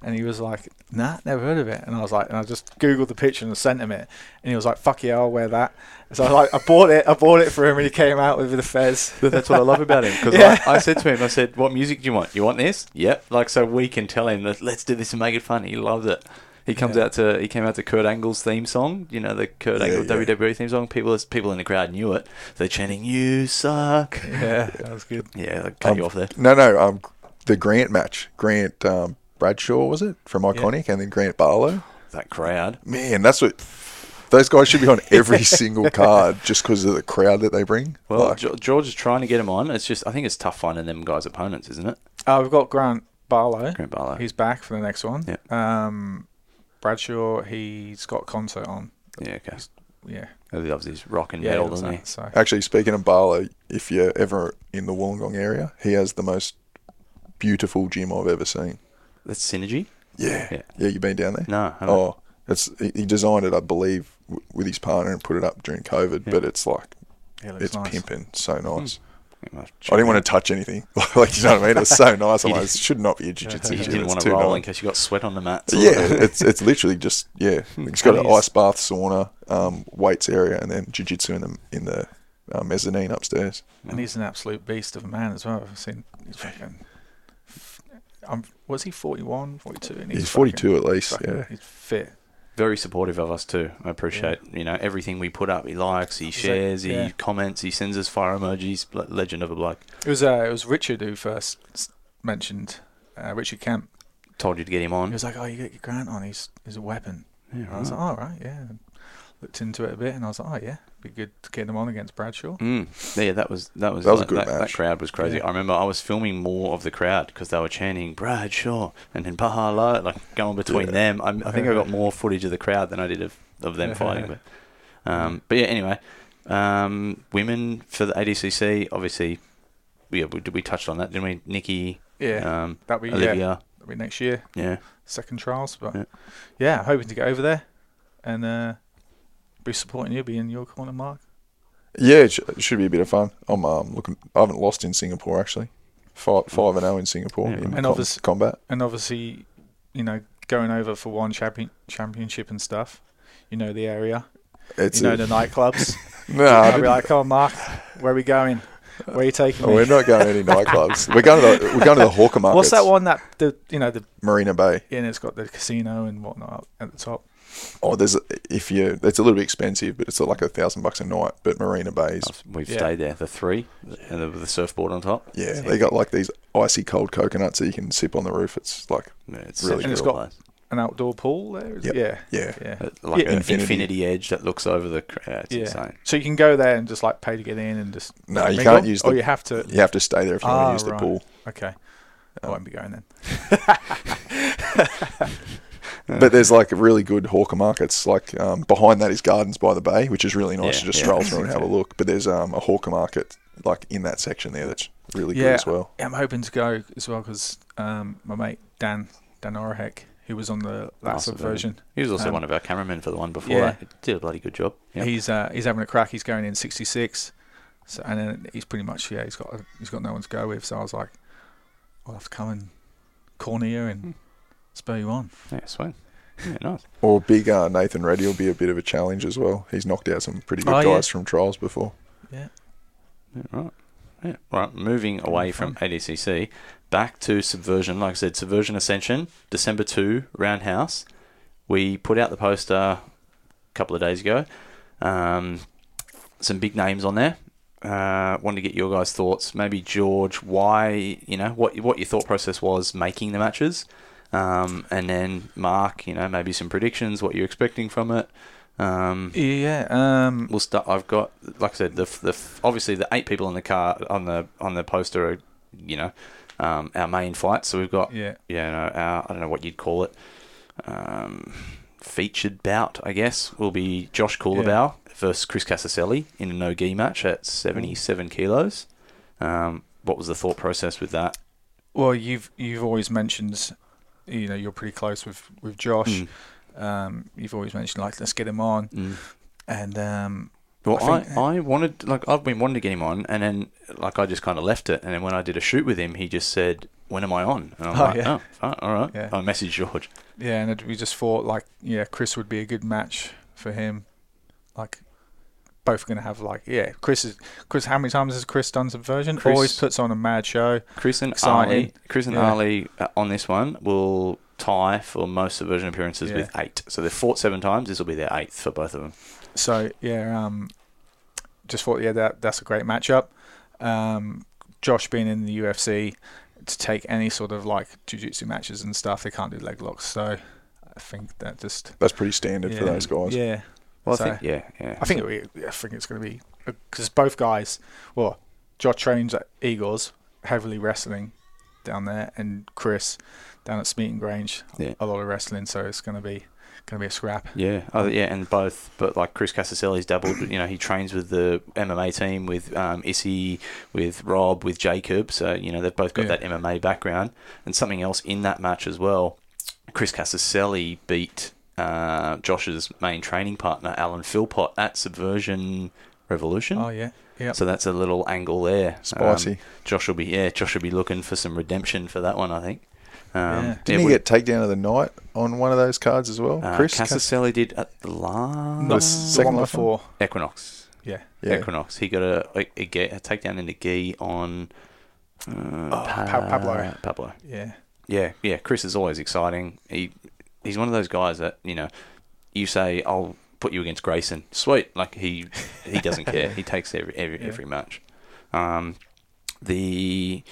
And he was like, "Nah, never heard of it." And I was like, and I just googled the picture and sent him it, and he was like, "Fuck yeah, I'll wear that." So I like, I bought it, I bought it for him, and he came out with the fez. That's what I love about him because [laughs] Yeah. I, I said to him, I said, "What music do you want? You want this? Yep." Like so, we can tell him that let's do this and make it fun. He loves it. He comes Yeah. out to he came out to Kurt Angle's theme song. You know the Kurt Yeah, Angle yeah. WWE theme song. People people in the crowd knew it. They're chanting, "You suck." Yeah, that was good. Yeah, I cut Um, you off there. No, no. Um, the Grant match. Grant um, Bradshaw was it from Iconic, and then Grant Barlow. That crowd. Man, that's what. Those guys should be on [laughs] every single card just because of the crowd that they bring. Well, Like, George is trying to get him on. It's just I think it's tough finding them guys' opponents, isn't it? Uh, we've got Grant Barlow. Grant Barlow. He's back for the next one. Yeah. Um, Bradshaw, he's got concert on. Yeah, okay. Yeah. He loves his rock and Yeah, metal, does doesn't he? that, so. actually, speaking of Barlow, if you're ever in the Wollongong area, he has the most beautiful gym I've ever seen. That's synergy. Yeah, Yeah. yeah. you've been down there. No, I. Oh, it's he he designed it, I believe, w- with his partner and put it up during COVID. Yeah. But it's like He looks it's nice. pimping, so nice. Yeah, I didn't want to touch anything. [laughs] like you know what I mean? It was so [laughs] nice. I'm You like, it should not be a jiu-jitsu You gym. didn't it's want too to roll nice. in case you got sweat on the mat. Yeah, it's it's literally just yeah. [laughs] It's got an And ice bath, sauna, um, weights area, and then jiu-jitsu in the in the uh, mezzanine upstairs. And he's an absolute beast of a man as well. I've seen. He's fucking. Um, was he 41, 42? And He's fucking- 42 at least. fucking- Yeah, He's fit. very supportive of us too. I appreciate you know everything we put up. He likes, he shares, he yeah. comments, he sends us fire emojis. Legend of a bloke. It was uh, it was Richard who first mentioned uh, Richard Kemp. Told you to get him on. He was like, "Oh, you get your Grant on. He's he's a weapon." Yeah, And I was like, "Oh, all right, yeah." And looked into it a bit, and I was like, "Oh, yeah, be good to get them on against Bradshaw." Mm. Yeah, that was that was That was a good that, that crowd was crazy. Yeah. I remember I was filming more of the crowd because they were chanting Bradshaw and then Barlow, like going between Yeah. them. I, I think I got more footage of the crowd than I did of, of them fighting. But um, but yeah, anyway, um, women for the ADCC, obviously, yeah, we, we touched on that, didn't we? Nikki, Yeah, um, that'll be yeah, Olivia, that'll be next year, yeah. second trials. But Yeah. yeah, hoping to get over there and uh, be supporting you, be in your corner, Marc. yeah. It, sh- it should be a bit of fun. I'm um, looking. I haven't lost in Singapore actually. Five five and zero in Singapore Yeah, in. And com- obvious- combat. And obviously, you know, going over for one champion championship and stuff. You know the area. It's you know a- the nightclubs. no. I I'll be like, "Come on, Marc, where are we going? Where are you taking oh, me?" we're not going to any nightclubs. We're going to the we're going to the hawker market. What's that one that the you know the Marina Bay. Yeah, and it's got the casino and whatnot at the top. Oh, there's a- if you it's a little bit expensive, but it's like a thousand bucks a night. But Marina Bay's We've Yeah. stayed there, the three, and the, with the surfboard on top. yeah, Yeah. they got like these icy cold coconuts that you can sip on the roof. It's like Yeah, it's Really such a And it's cool got- place. An outdoor pool there. Is Yep. it? Yeah, yeah, yeah. Like Yeah. an Infinity. infinity. edge that looks over the crowd. It's yeah. insane. So you can go there and just like pay to get in and just No, you can't use Or the- you have to. you have to stay there if you Ah, want to use the right. pool. Okay, I won't be going then. [laughs] [laughs] But there's like a really good hawker markets. Like um, behind that is Gardens by the Bay, which is really nice Yeah, to just yeah. stroll through and have a look. But there's um, a hawker market like in that section there that's really good as well. Yeah, I'm hoping to go as well because um, my mate Dan Dan Orehek, who was on the last Awesome. version, He was also Um, one of our cameramen for the one before yeah. that. Did a bloody good job. Yeah. he's uh, he's having a crack. He's going in 66. So and then he's pretty much yeah he's got he's got no one to go with. So I was like, I'll have to come and corner you Hmm. and spur you on. yeah, sweet. Yeah, nice. [laughs] Or big uh, Nathan Reddy will be a bit of a challenge as well. He's knocked out some pretty good Oh, guys yeah. from trials before. Yeah. Yeah, right. Yeah. Right. Moving away from ADCC, back to Subversion. Like I said, Subversion Ascension, December 2, Roundhouse. We put out the poster a couple of days ago. Um, some big names on there. Uh, wanted to get your guys' thoughts. Maybe George, why you know what what your thought process was making the matches, um, and then Marc, you know maybe some predictions, what you're expecting from it. Um, Yeah. Um. we'll start. I've got, like I said, the the obviously the eight people in the car on the on the poster are, you know, um, our main fight. So we've got, Yeah. you know, our I don't know what you'd call it, um, featured bout. I guess will be Josh Culibao versus Chris Casaselli in a no gi match at seventy seven kilos. Um, what was the thought process with that? Well, you've you've always mentioned, you know, you're pretty close with with Josh. Mm. Um, you've always mentioned like let's get him on, Mm. and um, Well, I I, think- I, wanted like I've been wanting to get him on, and then like I just kind of left it, and then when I did a shoot with him, he just said, when am I on? And I'm Oh, like, yeah. oh, fine, all right. Yeah. I messaged George. Yeah, and it, we just thought like, yeah, Chris would be a good match for him. Like, both going to have like, yeah, Chris is Chris. How many times has Chris done Subversion? Chris- Always puts on a mad show. Chris and Exciting. Ali, Chris and Yeah. Ali uh, on this one will tie for most subversion appearances Yeah. with eight. So they've fought seven times. This will be their eighth for both of them. So yeah, um, just thought yeah that that's a great matchup. Um, Josh being in the UFC to take any sort of like jiu-jitsu matches and stuff, they can't do leg locks. So I think that just That's pretty standard for those guys. Yeah, Well, So- I think yeah, yeah. I think it, I think it's going to be because both guys. Well, Josh trains at Eagles, heavily wrestling down there, and Chris down at Smeaton Grange, Yeah. a lot of wrestling. So it's going to be going to be a scrap. Yeah, oh, yeah, and both, but like Chris Casaselli's dabbled. You know, he trains with the MMA team with um, Issy, with Rob, with Jacob. So you know they've both got Yeah. that MMA background. And something else in that match as well. Chris Casaselli beat uh, Josh's main training partner Alan Philpott at Subversion Revolution. Oh yeah, yeah. So that's a little angle there. Spicy. Um, Josh will be yeah, Josh will be looking for some redemption for that one, I think. Um, Yeah. Didn't he get takedown of the night on one of those cards as well? uh, Chris Casaselli did at the last No, the the second one? before. Equinox. Yeah. yeah. Equinox. He got a, a, a, a takedown in the gi on uh, Oh, Pa- Pablo. Pablo. Yeah. Yeah, yeah. Chris is always exciting. He he's one of those guys that you know, you say I'll put you against Grayson. Sweet. Like he he doesn't [laughs] care. He takes every every, Yeah. every match. Um, the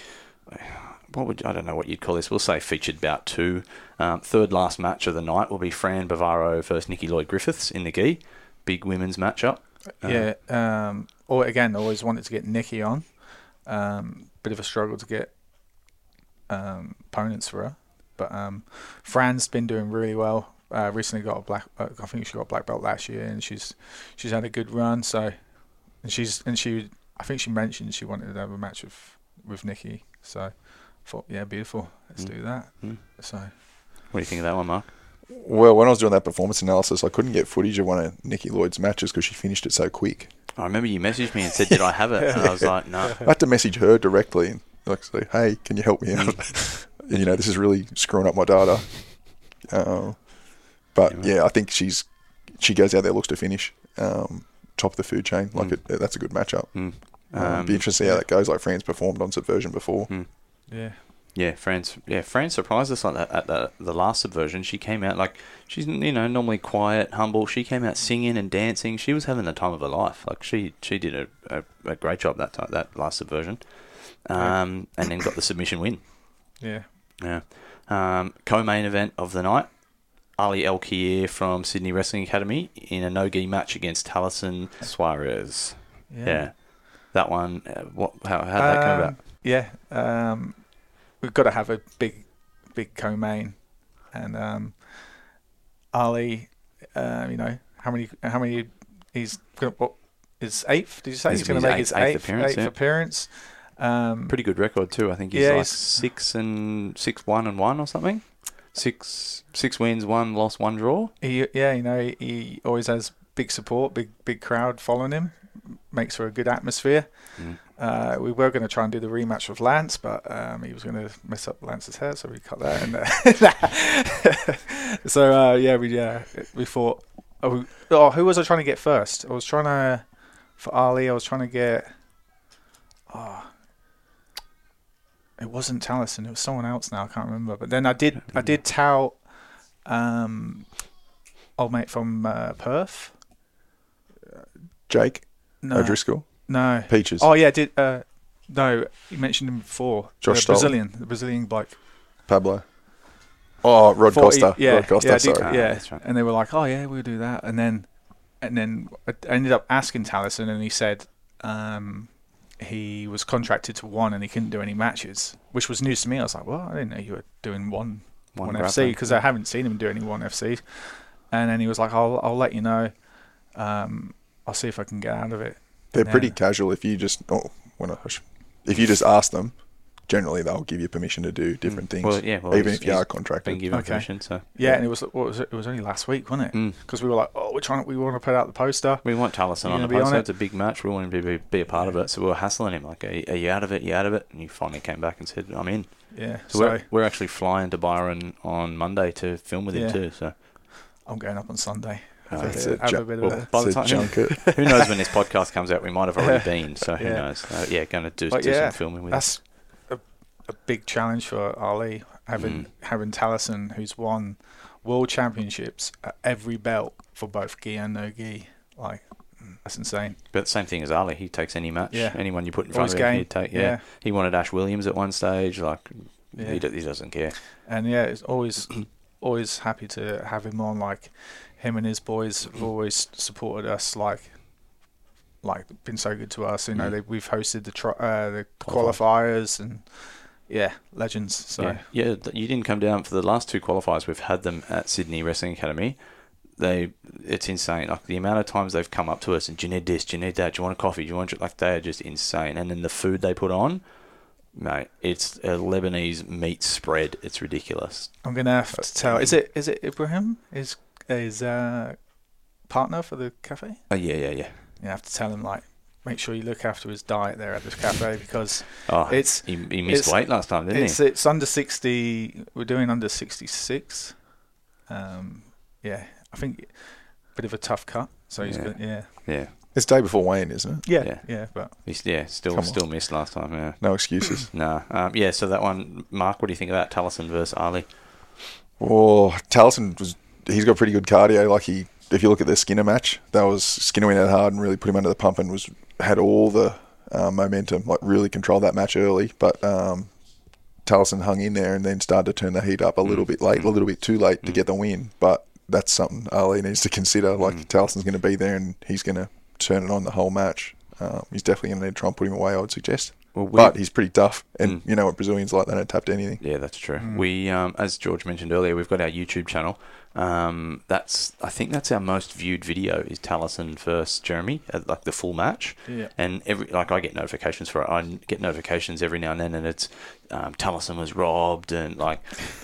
what would I don't know what you'd call this. We'll say featured bout two. Um, third last match of the night will be Fran Bavaro versus Nikki Lloyd Griffiths in the gi. Big women's matchup. Uh, yeah. Um, or again, always wanted to get Nikki on. Um, bit of a struggle to get um, opponents for her, but um, Fran's been doing really well. Uh, recently got a black. Uh, I think she got a black belt last year, and she's she's had a good run. So, and she's and she. I think she mentioned she wanted to have a match with with Nikki. So, I thought yeah, beautiful. Let's Mm. do that. Mm. So What do you think of that one, Marc? Well, when I was doing that performance analysis, I couldn't get footage of one of Nikki Lloyd's matches because she finished it so quick. I remember you messaged me and said, "Did I have it?" And I was [laughs] like, "No." I had to message her directly and like say, "Hey, can you help me out? [laughs] and, you know, this is really screwing up my data." Uh, but Yeah. yeah, I think she's she goes out there, looks to finish um, top of the food chain. Like Mm. it, that's a good matchup. Mm. Um, Um, be interesting to see how that goes. Like Fran's performed on Subversion before. Mm. yeah, Yeah, Fran's. Yeah, Fran's surprised us like that at the the last subversion. She came out like she's you know normally quiet, humble. She came out singing and dancing. She was having the time of her life. Like she she did a, a, a great job that time, that last subversion, um, and then got the submission win. yeah. Yeah. Um, co-main event of the night. Ali El Kier from Sydney Wrestling Academy in a no-gi match against Thalison Soares. Yeah. That one, uh, what? How how did that come about? Um, Yeah, um, we've got to have a big, big co-main, and um, Ali, uh, you know, how many, how many? He's gonna, what is eighth? Did you say This he's going to make eighth- his eighth eighth, appearance, eighth yeah. appearance? Um, Pretty good record too. I think he's Yeah, like he's- six and six one and one or something. Six six wins, one loss, one draw. he, yeah, you know, he, he always has big support, big, big crowd following him. Makes for a good atmosphere. Mm. Uh, we were going to try and do the rematch with Lance, but um, he was going to mess up Lance's hair, so we cut that. And [laughs] uh, so uh, yeah, we yeah we thought. Oh, oh, who was I trying to get first? I was trying to for Ali. I was trying to get. Oh, it wasn't Thalison. It was someone else. Now I can't remember. But then I did. I did tout. Um, old mate from uh, Perth. Jake No, O'Driscoll, no. Peaches, Oh yeah, did uh, no? You mentioned him before. Josh the Brazilian, the Brazilian bloke. Pablo. Oh, Rod Thought he- Costa. yeah, Rod Costa. yeah, did- sorry. Ah, yeah. that's right. And they were like, "Oh yeah, we'll do that." And then, and then I ended up asking Thalison, and he said um, he was contracted to one, and he couldn't do any matches, which was news to me. I was like, "Well, I didn't know you were doing one One one, FC because I haven't seen him do any one FC." And then he was like, "I'll I'll let you know. Um, I'll see if I can get out of it." They're Yeah. pretty casual. If you just oh, when I, if you just ask them, generally they'll give you permission to do different things, Mm. Well, yeah, well, even if you he's are Been contracted. given Okay. permission, so Yeah, and it was what was it? It was only last week, wasn't it? Mm. Because we were like, oh, we're trying. We want to put out the poster. We want Thalison You on the be on poster. it? It's a big match. We want him to be, be a part of it. So we were hassling him, like, are, you- are you out of it? you out of it? And he finally came back and said, I'm in. Yeah. So, So, we're, we're actually flying to Byron on Monday to film with him too. So I'm going up on Sunday. Oh, It's a- a ju- a bit of well, by the time junket. [laughs] who knows when this podcast comes out? We might have already [laughs] been. So who Yeah. knows? Uh, yeah, going to do, do yeah, some filming with him. That's a, big challenge for Ali having Mm. having Thalison, who's won world championships at every belt for both gi and no gi. Like that's insane. But same thing as Ali. He takes any match, Yeah. anyone you put in front Always of him, game. he'd take. Yeah. Yeah. he wanted Ash Williams at one stage. Like Yeah. he, do, he doesn't care. And yeah, it's always [clears throat] always happy to have him on. Like him and his boys have always supported us. Like like been so good to us. You know, Mm. they, we've hosted the tri- uh, the qualifiers and yeah, legends. So Yeah, yeah. You didn't come down for the last two qualifiers. We've had them at Sydney Wrestling Academy. They, it's insane. Like the amount of times they've come up to us and do you need this? Do you need that? Do you want a coffee? Do you want dr-" like they are just insane. And then the food they put on, mate, it's a Lebanese meat spread. It's ridiculous. I'm gonna have to tell. Is it is it Ibrahim? Is is uh, partner for the cafe? Oh yeah, yeah, yeah. You have to tell him like make sure you look after his diet there at this cafe because Oh, It's- he, he missed it's- weight last time, didn't it's he? it's under sixty. We're doing under sixty six. Um, yeah, I think a bit of a tough cut. So he's Yeah. good. Yeah, Yeah, It's day before Wayne, isn't it? yeah, Yeah. yeah. But he's yeah still still missed last time. Yeah. No excuses. [clears throat] No. Um, yeah. So that one, Marc. What do you think about Thalison versus Ali? Oh, Thalison was he's got pretty good cardio. Like he, if you look at the Skinner match, that was Skinner went out hard and really put him under the pump and was had all the uh, momentum. Like really controlled that match early, but um, Thalison hung in there and then started to turn the heat up a little Mm. bit late, Mm. a little bit too late to Mm. get the win. But that's something Ali needs to consider. Like Mm. Thalison's going to be there and he's going to turn it on the whole match. Um, he's definitely going to need to try and put him away. I would suggest, Well, we, but he's pretty tough, and Mm. you know what Brazilians like. They don't tap to anything. Yeah, that's true. Mm. We, um, as George mentioned earlier, we've got our YouTube channel. Um, that's I think that's our most viewed video is Thalison versus Jeremy, at, like the full match. yeah, And every like I get notifications for it. I get notifications every now and then, and it's um, Thalison was robbed, and like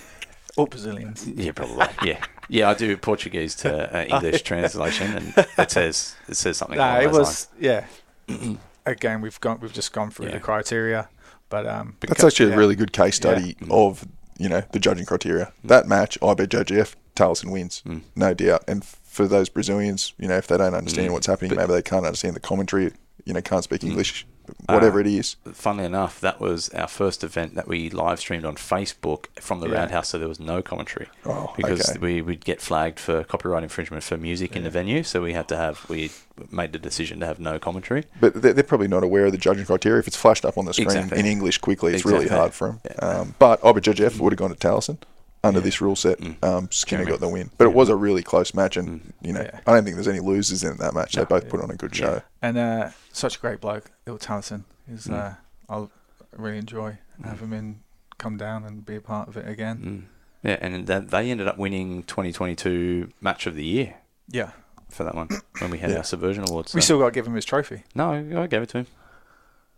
[laughs] all Brazilians. yeah, probably [laughs] yeah, yeah. I do Portuguese to uh, [laughs] English translation, and it says it says something. Nah, it those was yeah. [clears throat] Again, we've gone. We've just gone through Yeah. the criteria, but um, That's actually yeah. a really good case study Yeah. of you know the judging criteria. That match, I bet JGF Thalison wins, Mm. no doubt. And for those Brazilians, you know, if they don't understand Mm. what's happening, But- maybe they can't understand the commentary, you know, can't speak Mm. English, whatever Uh, it is. funnily enough, that was our first event that we live streamed on Facebook from the Yeah. Roundhouse, so there was no commentary. Oh, because okay. we would get flagged for copyright infringement for music in the venue, so we had to have we made the decision to have no commentary. But they're, they're probably not aware of the judging criteria. If it's flashed up on the screen Exactly. in English quickly, it's really hard for them. Yeah. Um, but I bet JGF would have gone to Thalison under Yeah. this rule set. Mm. Um, Skinner got the win, but it was a really close match, and Mm. you know, Yeah. I don't think there's any losers in that match. No. they both Yeah. put on a good Yeah. show. and uh, such a great bloke, Bill Thalison. Is Mm. uh, I'll really enjoy Mm. have him in, come down and be a part of it again. Mm. Yeah, and they ended up winning 2022 Match of the Year Yeah, for that one when we had Yeah. our Subversion Awards. we still got to give him his trophy. no, I gave it to him.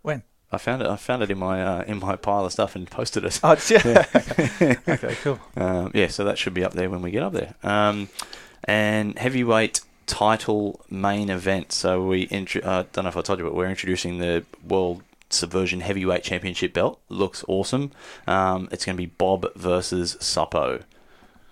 When? I found it. I found it in my uh, in my pile of stuff and posted it. Oh yeah. [laughs] okay, cool. Um, yeah, so that should be up there when we get up there. Um, and heavyweight title main event. So we intro- uh, don't know if I told you, but we're introducing the World Subversion Heavyweight Championship belt. Looks awesome. Um, it's going to be Bob versus Suppo.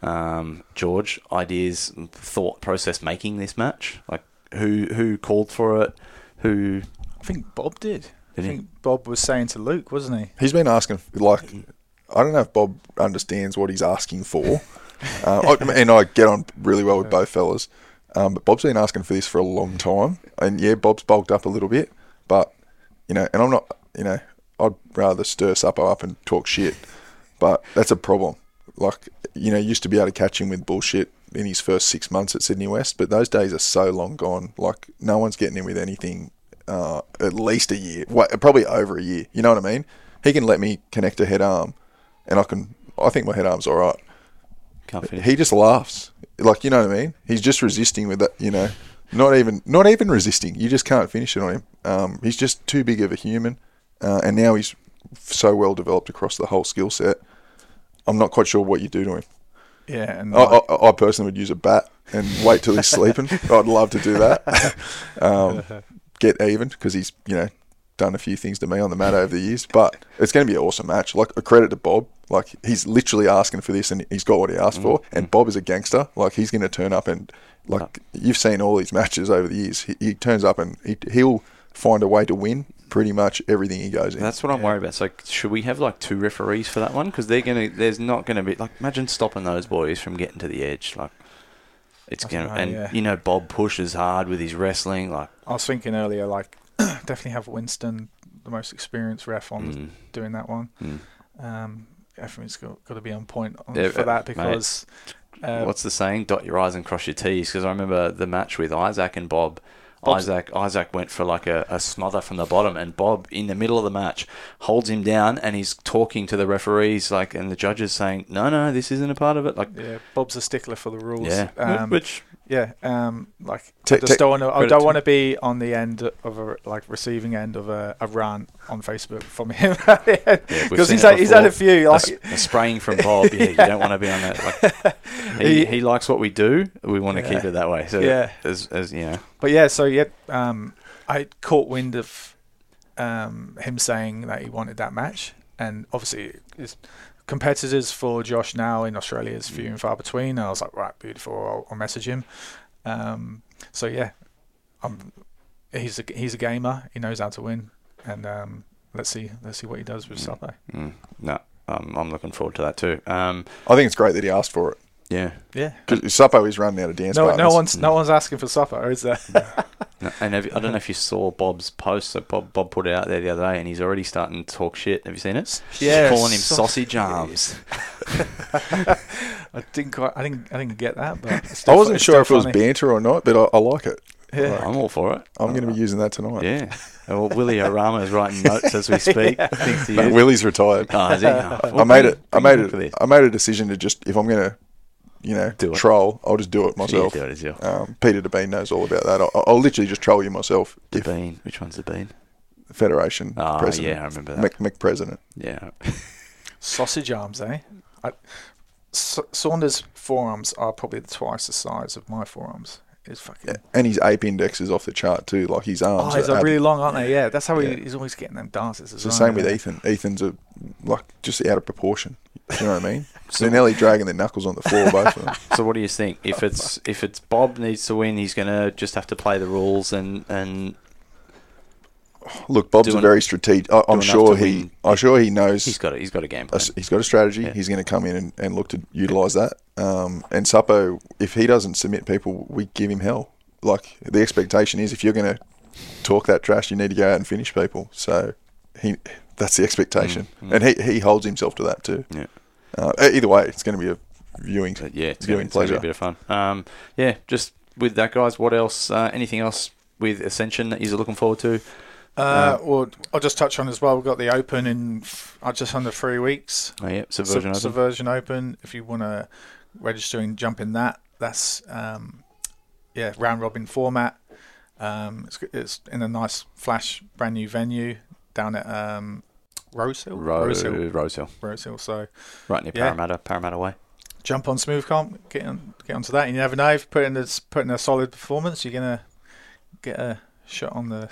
Um, George, ideas, thought process making this match. Like who who called for it? Who I think Bob did. Did I he? think Bob was saying to Luke, wasn't he? He's been asking, like, I don't know if Bob understands what he's asking for. [laughs] uh, I, and I get on really well with both fellas. Um, but Bob's been asking for this for a long time. And yeah, Bob's bulked up a little bit. But, you know, and I'm not, you know, I'd rather stir Suppo up and talk shit. But that's a problem. Like, you know, used to be able to catch him with bullshit in his first six months at Sydney West. But those days are so long gone. Like, no one's getting him with anything uh, at least a year, Wa- probably over a year. You know what I mean? He can let me connect a head arm, and I can. I think my head arm's all right. can't finish? He just laughs, like you know what I mean. He's just resisting with that. You know, not even not even resisting. You just can't finish it on him. Um, he's just too big of a human, uh, and now he's so well developed across the whole skill set. I'm not quite sure what you do to him. Yeah, and I, like- I, I personally would use a bat and wait till he's [laughs] sleeping. I'd love to do that. [laughs] um, get even because he's you know done a few things to me on the mat over the years. But it's going to be an awesome match. Like a credit to Bob. Like he's literally asking for this and he's got what he asked mm-hmm. for. And mm-hmm. Bob is a gangster. Like he's going to turn up and like you've seen all these matches over the years. He, he turns up and he, he'll find a way to win pretty much everything he goes in. That's what I'm worried about. So should we have like two referees for that one? Because they're gonna. There's not gonna be like imagine stopping those boys from getting to the edge. Like it's I gonna. don't and yeah. you know Bob pushes hard with his wrestling. Like I was thinking earlier, like [clears throat] definitely have Winston, the most experienced ref, on mm, doing that one. mm. Um, everything's got, got to be on point on, Yeah, for that because uh, what's the saying? Dot your I's and cross your T's. Because I remember the match with Isaac and Bob. Bob's- Isaac Isaac went for like a, a smother from the bottom, and Bob in the middle of the match holds him down, and he's talking to the referees, like, and the judges saying, "No, no, this isn't a part of it." Like, yeah, Bob's a stickler for the rules. yeah, um, which yeah, um, like Ta- I just don't want to. I don't want to be on the end of a like receiving end of a, a rant on Facebook from him [laughs] because seen he's had, he's had a few like spraying from Bob. Yeah, you don't want to be on that. Like, [laughs] he, He- he likes what we do. We want to Yeah. keep it that way. So Yeah. as as you know, But yeah, so yeah, um, I caught wind of um, him saying that he wanted that match, and obviously, his competitors for Josh now in Australia is few and far between. And I was like, right, beautiful. I'll, I'll message him. Um, so yeah, um, he's a he's a gamer. He knows how to win, and um, let's see let's see what he does with Mm. Suppo. mm, no, um, I'm looking forward to that too. Um, I think it's great that he asked for it. yeah, Yeah. Because Suppo is running out of dance No, partners. no one's no one's asking for Suppo, is there? [laughs] No, and have, you- I don't know if you saw Bob's post. So Bob Bob put it out there the other day, and he's already starting to talk shit. Have you seen it? Yeah, calling him so- sausage arms. [laughs] I didn't quite, I didn't I didn't get that, but it's I wasn't sure if still it was banter or not, but I, I like it. Yeah. I'm all for it. I'm going to be uh, using that tonight. Yeah. Well, Willie Orama is writing notes as we speak. [laughs] Thanks to Willie's retired. Oh, is he? [laughs] Oh, I made it. I made it. I made a decision to just if I'm going to, you know, Do troll, I'll just do it myself. Yeah, do it as you. Um, Peter DeBean knows all about that. I'll, I'll literally just troll you myself. The If. Which one's the bean? Federation Oh, president, yeah, I remember that. Mc, Mc president. Yeah. [laughs] Sausage arms, eh? I, Sa- Saunders' forearms are probably twice the size of my forearms. It's fucking. Yeah, and his ape index is off the chart too. Like his Oh, arms. he's are are ab- really long, aren't they? Yeah, that's how Yeah. he, he's always getting them dances. it's the same with Ethan. Ethan's a like just out of proportion. Do you know what I mean? So- They're nearly dragging their knuckles on the floor, both of them. [laughs] So what do you think? If it's if it's Bob needs to win, he's gonna just have to play the rules and and Look, Bob's a very strategic. I, I'm sure he. win. I'm sure he knows. he's got a, he's got a game plan. s- he's got a strategy. Yeah. He's going to come in and, and look to utilise that. Um, and Suppo, if he doesn't submit people, we give him hell. Like the expectation is, if you're going to talk that trash, you need to go out and finish people. So he, that's the expectation, Mm, mm. and he he holds himself to that too. Yeah. Uh, either way, it's going to be a viewing. But yeah, it's viewing gonna, it's gonna be pleasure. a bit of fun. Um, yeah, just with that, guys. What else? Uh, anything else with Ascension that you're looking forward to? Uh, well, I'll just touch on as well. We've got the Open in f- uh, just under three weeks. Oh yeah, Sub- Subversion Open. Subversion Open. If you want to register and jump in that, that's um, yeah, round robin format. Um, it's, it's in a nice flash, brand new venue down at um, Rosehill. Ro- Rosehill. Rosehill, Rosehill. So right near Yeah. Parramatta, Parramatta Way. jump on Smoothcomp, get on, get onto that. And you never know if you put in a, put in a solid performance, you're gonna get a shot on the.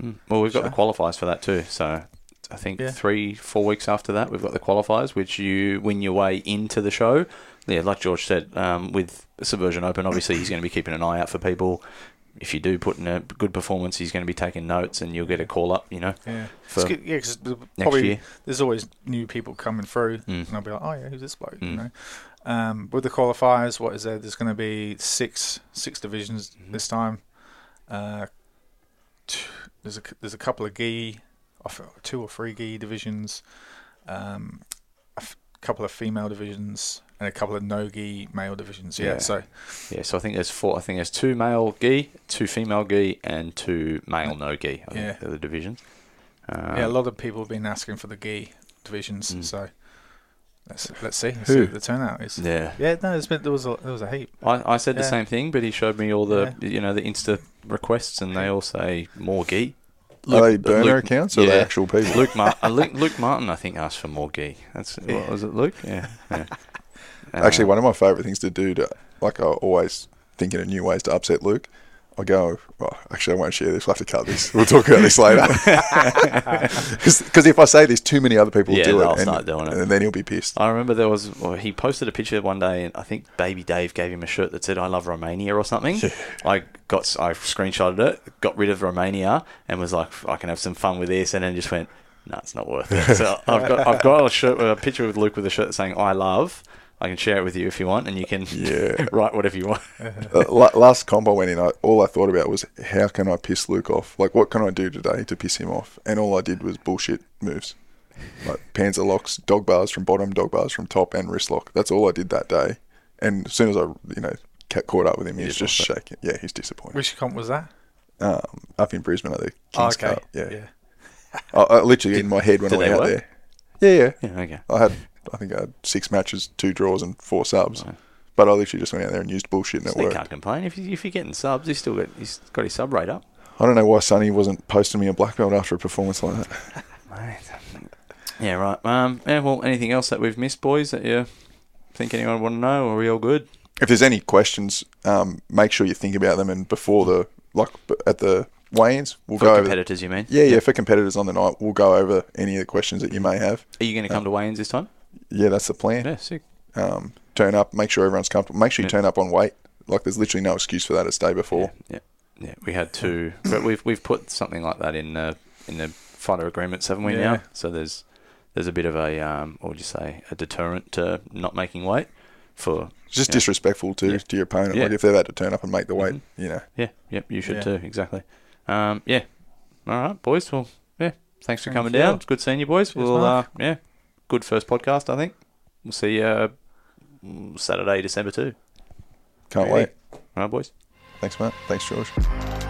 Mm. Well, we've got the qualifiers for that too. So I think Yeah. three, four weeks after that, we've got the qualifiers, which you win your way into the show. Yeah, like George said, um, with Subversion Open, obviously he's going to be keeping an eye out for people. If you do put in a good performance, he's going to be taking notes, and you'll get a call up. You know, Yeah, for good- yeah, 'cause probably year. there's always new people coming through, Mm. and I'll be like, oh yeah, who's this bloke? You Mm. know, um, with the qualifiers, what is there? There's going to be six six divisions Mhm. this time. Uh, there's a there's a couple of gi, two or three gi divisions, um, a f- couple of female divisions, and a couple of no gi male divisions. Yeah, Yeah. so Yeah, so I think there's four. I think there's two male gi, two female gi, and two male no gi. I Yeah. they're the divisions. Um, yeah, a lot of people have been asking for the gi divisions. Mm. So let's let's see, let's Who? see what the turnout is. yeah. Yeah, no, there's been there was a there was a heap. I, I said the same thing, but he showed me all the you know the Insta requests, and they all say more gi. Luke- are they burner Luke- accounts or are yeah. they actual people? Luke, Mar- uh, [laughs] Luke, Luke Martin, I think, asked for more gi. That's what was it, Luke? Yeah. yeah. [laughs] Actually, Uh, one of my favourite things to do to, like, I always thinking of new ways to upset Luke. I go, well, actually, I won't share this. We'll have to cut this. We'll talk about this later. [laughs] [laughs] Because if I say this, too many other people will Yeah, do it, and, start doing it. and then he'll be pissed. I remember there was well, he posted a picture one day, and I think Baby Dave gave him a shirt that said "I love Romania" or something. I got I screenshotted it, got rid of Romania, and was like, I can have some fun with this, and then just went, No, it's not worth it. [laughs] So I've got I've got a shirt a picture with Luke with a shirt saying "I love." I can share it with you if you want, and you can [laughs] Yeah. write whatever you want. Uh, last comp I went in, I, all I thought about was how can I piss Luke off? Like, what can I do today to piss him off? And all I did was bullshit moves, like panzer locks, dog bars from bottom, dog bars from top, and wrist lock. That's all I did that day. And as soon as I, you know, ca- caught up with him, he He just just shaking. Yeah, he's disappointed. Which comp was that? Um, up in Brisbane at the Oh, Kings okay. Cup. Yeah, I, I literally in my head when I did went out work? there. Yeah, yeah. Yeah, okay. I had, I think I had six matches, two draws, and four subs. Right. But I literally just went out there and used bullshit and it So you worked. can't complain if you, if you're getting subs. He's still got he's got his sub rate up. I don't know why Sonny wasn't posting me a black belt after a performance like that. [laughs] Mate. Yeah, right. Um, yeah, well, anything else that we've missed, boys, that you think anyone want to know? Are we all good? If there's any questions, um, make sure you think about them. And before the like at the weigh-ins, we'll For go over. competitors, you mean? Yeah, yeah. For competitors on the night, we'll go over any of the questions that you may have. Are you going to come to weigh-ins this time? Yeah, that's the plan. Yeah, sick. Um, turn up, make sure everyone's comfortable. Make sure you Yeah. turn up on weight. Like there's literally no excuse for that as day before. Yeah, yeah, yeah. We had two, but we've we've put something like that in the in the fighter agreements, haven't we? Yeah. Now, so there's there's a bit of a um, what would you say, a deterrent to not making weight for It's just Yeah. disrespectful to Yeah. to your opponent. Yeah. Like if they're had to turn up and make the weight, Mhm. you know. yeah, yep. You should Yeah. too, exactly. Um, yeah. All right, boys. Well, yeah. Thanks for Thank coming you. down. It's good seeing you, boys. Cheers, we'll uh, yeah, good first podcast. I think we'll see you uh, Saturday, December two. Can't Really? wait. All right, boys. Thanks, Mat. Thanks, George.